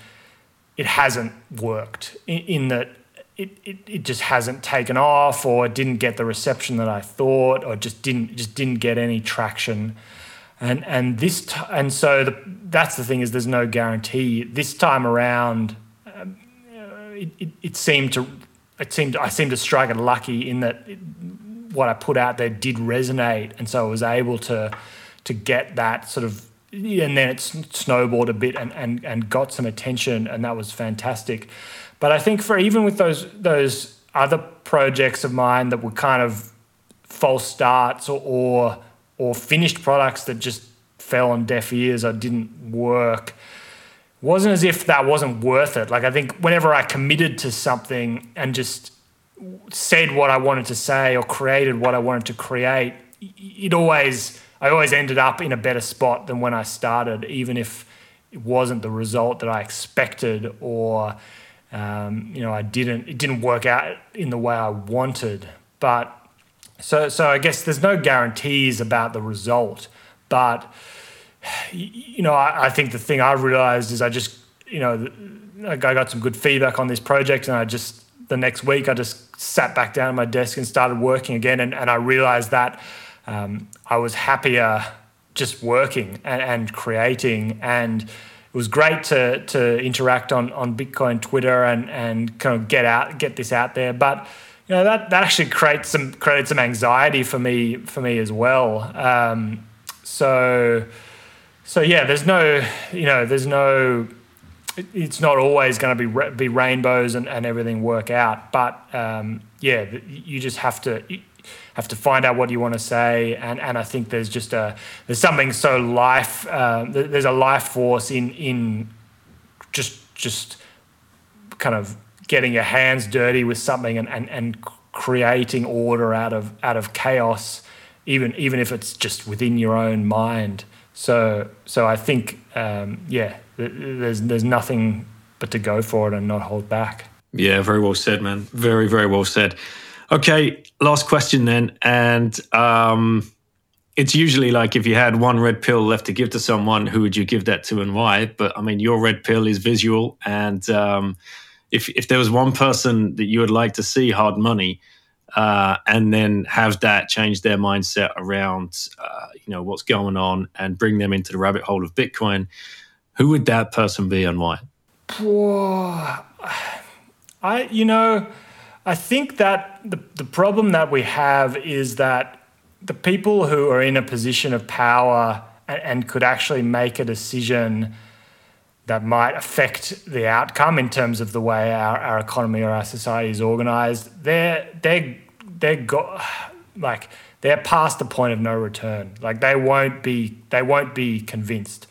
it hasn't worked in, in that it, it, it just hasn't taken off or didn't get the reception that I thought or just didn't just didn't get any traction and and this t- and so the, that's the thing is there's no guarantee this time around um, uh, it, it, it, seemed to it seemed I seemed to strike it lucky in that it, what I put out there did resonate, and so I was able to to get that sort of and then it snowballed a bit and, and, and got some attention and that was fantastic. But I think for even with those those other projects of mine that were kind of false starts or or, or finished products that just fell on deaf ears or didn't work, wasn't as if that wasn't worth it. Like I think whenever I committed to something and just said what I wanted to say or created what I wanted to create, it always I always ended up in a better spot than when I started, even if it wasn't the result that I expected or um, you know I didn't it didn't work out in the way I wanted. But so so I guess there's no guarantees about the result, but you know, I, I, think the thing I realized is I just, you know, I got some good feedback on this project, and I just the next week I just sat back down at my desk and started working again, and, and I realized that um, I was happier just working and, and, creating, and it was great to to interact on on Bitcoin Twitter and and kind of get out get this out there, but. You know that, that actually creates some created some anxiety for me for me as well. Um, so so yeah, there's no, you know, there's no, it's not always going to be be rainbows and, and everything work out. But um, yeah, you just have to. have to find out what you want to say, and and I think there's just a there's something so life uh, there's a life force in in just just kind of getting your hands dirty with something and and, and creating order out of out of chaos, even even if it's just within your own mind. So so I think um, yeah, there's there's nothing but to go for it and not hold back. Yeah, very well said, man. Very very well said. Okay, last question then, and um, it's usually like if you had one red pill left to give to someone, who would you give that to and why? But I mean, your red pill is visual, and um, if if there was one person that you would like to see hard money, uh, and then have that change their mindset around uh, you know what's going on and bring them into the rabbit hole of Bitcoin, who would that person be and why? I you know I think that the the problem that we have is that the people who are in a position of power and, and could actually make a decision that might affect the outcome in terms of the way our, our economy or our society is organized, they're they're they're go- like they're past the point of no return. Like they won't be they won't be convinced.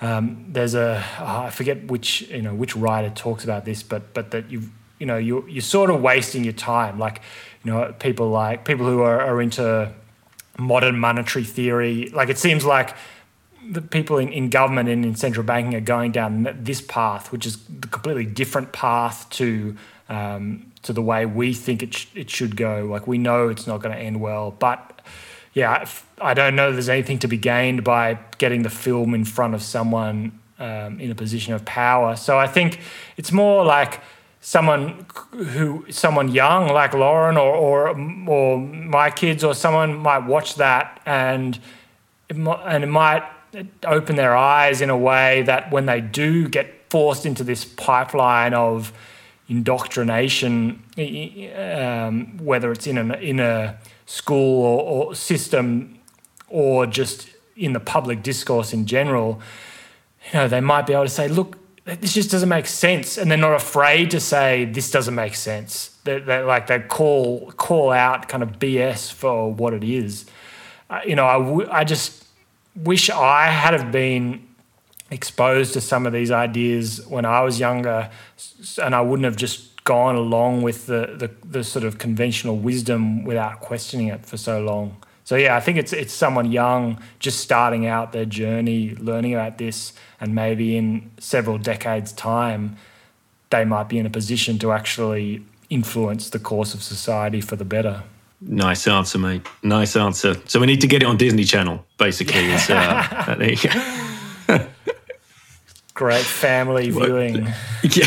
Um, there's a oh, I forget which you know which writer talks about this, but but that you you know you you're sort of wasting your time. Like you know people like people who are, are into modern monetary theory. Like it seems like the people in, in government and in central banking are going down this path, which is the completely different path to um, to the way we think it sh- it should go. Like we know it's not going to end well, but yeah, I don't know there's anything to be gained by getting the film in front of someone um, in a position of power. So I think it's more like someone who someone young like Lauren or or or my kids or someone might watch that and it and it might open their eyes in a way that when they do get forced into this pipeline of indoctrination, um, whether it's in a in a school or, or system or just in the public discourse in general, you know, they might be able to say, look, this just doesn't make sense. And they're not afraid to say, this doesn't make sense. They, they like, they call, call out kind of BS for what it is. Uh, you know, I, w- I just wish I had have been exposed to some of these ideas when I was younger and I wouldn't have just gone along with the, the, the sort of conventional wisdom without questioning it for so long. So yeah, I think it's it's someone young just starting out their journey, learning about this, and maybe in several decades' time, they might be in a position to actually influence the course of society for the better. Nice answer, mate. Nice answer. So we need to get it on Disney Channel, basically. Is, uh, there you go. Great family viewing. Yeah.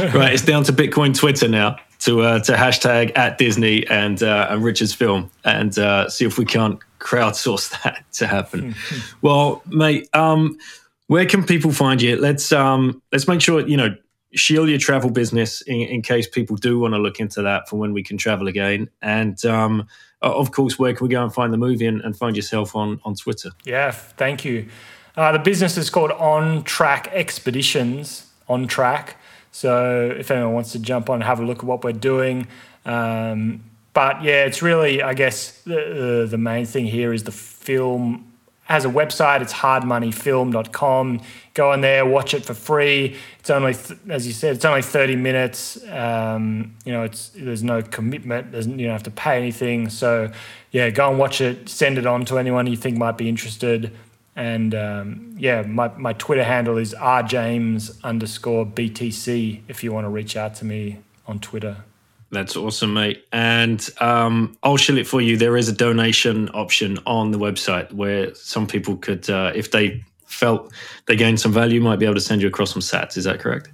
right, it's down to Bitcoin Twitter now to uh, to hashtag at Disney and uh, and Richard's film and uh, see if we can't crowdsource that to happen. well, mate, um, where can people find you? Let's um, let's make sure you know shield your travel business in, in case people do want to look into that for when we can travel again. And um, of course, where can we go and find the movie and, and find yourself on on Twitter? Yeah, thank you. Uh, the business is called On Track Expeditions. On Track. So if anyone wants to jump on and have a look at what we're doing. Um, but yeah, it's really, I guess, the, the main thing here is the film has a website. It's hardmoneyfilm.com. Go on there, watch it for free. It's only, as you said, it's only 30 minutes. Um, you know, it's there's no commitment. There's, you don't have to pay anything. So, yeah, go and watch it. Send it on to anyone you think might be interested. And um, yeah, my, my Twitter handle is rjames underscore BTC if you want to reach out to me on Twitter. That's awesome, mate. And um, I'll shill it for you. There is a donation option on the website where some people could, uh, if they felt they gained some value, might be able to send you across some sats. Is that correct?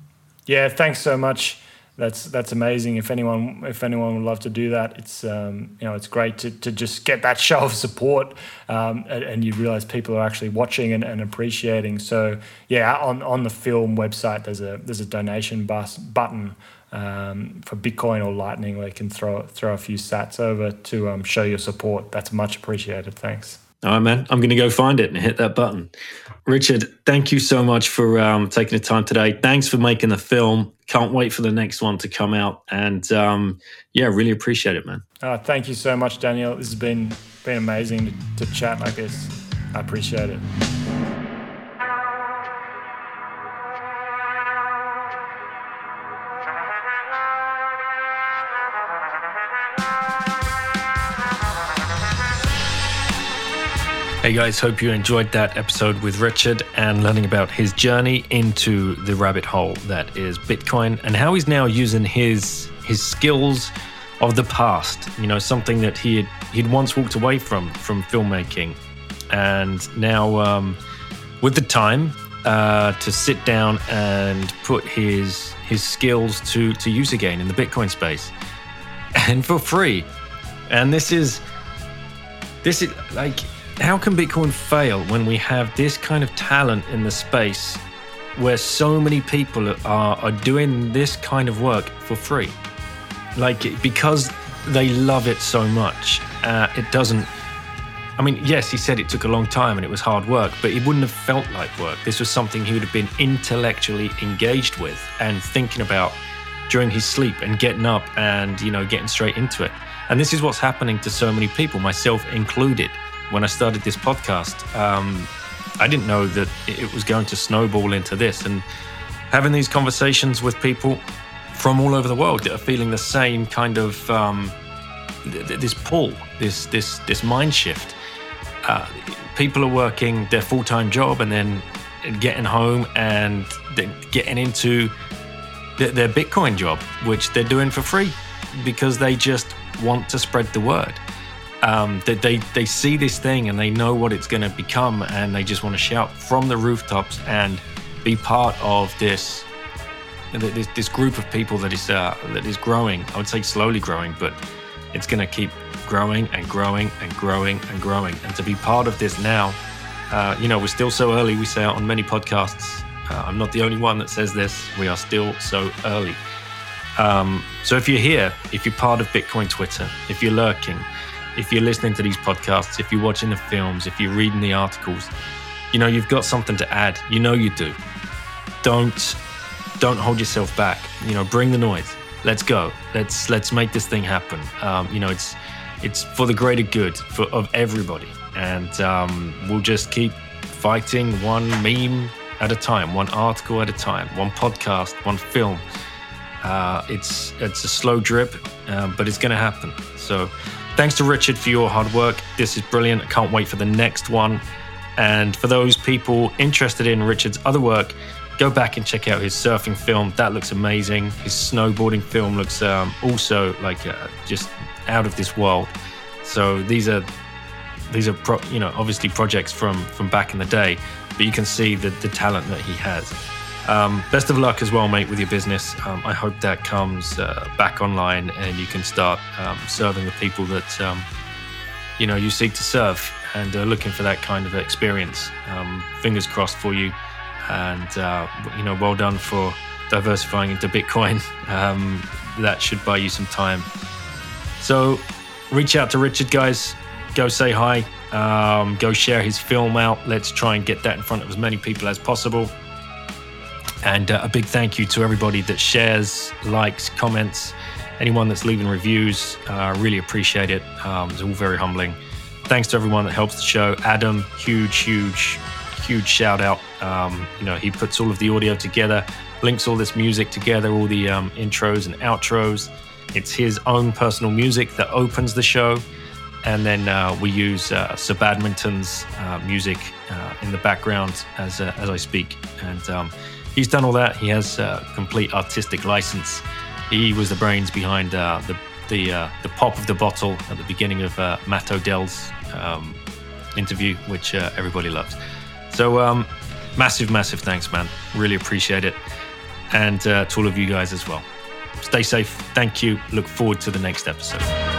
Yeah, thanks so much that's that's amazing. If anyone if anyone would love to do that, it's um, you know it's great to, to just get that show of support, um, and, and, you realize people are actually watching and, and, appreciating. So yeah, on, on the film website, there's a there's a donation bus button um, for Bitcoin or Lightning where you can throw throw a few Sats over to um, show your support. That's much appreciated. Thanks. All right, man. I'm going to go find it and hit that button. Richard, thank you so much for um, taking the time today. Thanks for making the film. Can't wait for the next one to come out. And um, yeah, really appreciate it, man. Uh, thank you so much, Daniel. This has been been amazing to, to chat like this. I appreciate it. Hey guys, hope you enjoyed that episode with Richard and learning about his journey into the rabbit hole that is Bitcoin and how he's now using his his skills of the past. You know, something that he had he'd once walked away from from filmmaking, and now um, with the time uh, to sit down and put his his skills to to use again in the Bitcoin space, and for free. And this is this is like how can Bitcoin fail when we have this kind of talent in the space where so many people are, are doing this kind of work for free? Like, because they love it so much, uh, it doesn't. I mean, yes, he said it took a long time and it was hard work, but it wouldn't have felt like work. This was something he would have been intellectually engaged with and thinking about during his sleep and getting up and, you know, getting straight into it. And this is what's happening to so many people, myself included when I started this podcast, um, I didn't know that it was going to snowball into this. And having these conversations with people from all over the world that are feeling the same kind of um, th- this pull, this this this mind shift. Uh, people are working their full time job and then getting home and getting into their Bitcoin job, which they're doing for free because they just want to spread the word um, that they, they see this thing and they know what it's going to become and they just want to shout from the rooftops and be part of this this, this group of people that is uh, that is growing. I would say slowly growing, but it's going to keep growing and growing and growing and growing. And to be part of this now, uh, you know, we're still so early. We say it on many podcasts. Uh, I'm not the only one that says this. We are still so early. Um, so if you're here, if you're part of Bitcoin Twitter, if you're lurking, if you're listening to these podcasts, if you're watching the films, if you're reading the articles, you know you've got something to add. You know you do. Don't don't hold yourself back. You know, bring the noise. Let's go. Let's let's make this thing happen. Um, you know, it's it's for the greater good for of everybody, and um, we'll just keep fighting one meme at a time, one article at a time, one podcast, one film. Uh, it's it's a slow drip, uh, but it's going to happen. So Thanks to Richard for your hard work. This is brilliant. I can't wait for the next one. And for those people interested in Richard's other work, go back and check out his surfing film. That looks amazing. His snowboarding film looks um, also like uh, just out of this world. So these are these are pro- you know obviously projects from from back in the day, but you can see the the talent that he has. Um, best of luck as well, mate, with your business. Um, I hope that comes uh, back online and you can start um, serving the people that um, you know you seek to serve and uh, looking for that kind of experience. Um, fingers crossed for you, and uh, you know, well done for diversifying into Bitcoin. Um, that should buy you some time. So, reach out to Richard, guys. Go say hi. go share his film out. Let's try and get that in front of as many people as possible. And uh, a big thank you to everybody that shares, likes, comments, anyone that's leaving reviews. Uh, really appreciate it. Um, it's all very humbling. Thanks to everyone that helps the show. Adam, huge, huge, huge shout out. Um, you know, he puts all of the audio together, links all this music together, all the um, intros and outros. It's his own personal music that opens the show. And then uh, we use uh, Sir Badminton's uh, music uh, in the background as, uh, as I speak. And um, he's done all that. He has a complete artistic license. He was the brains behind uh, the the uh, the pop of the bottle at the beginning of uh, Matt Odell's um, interview, which uh, everybody loves. So um, massive, massive thanks, man. Really appreciate it, and uh, to all of you guys as well. Stay safe. Thank you. Look forward to the next episode.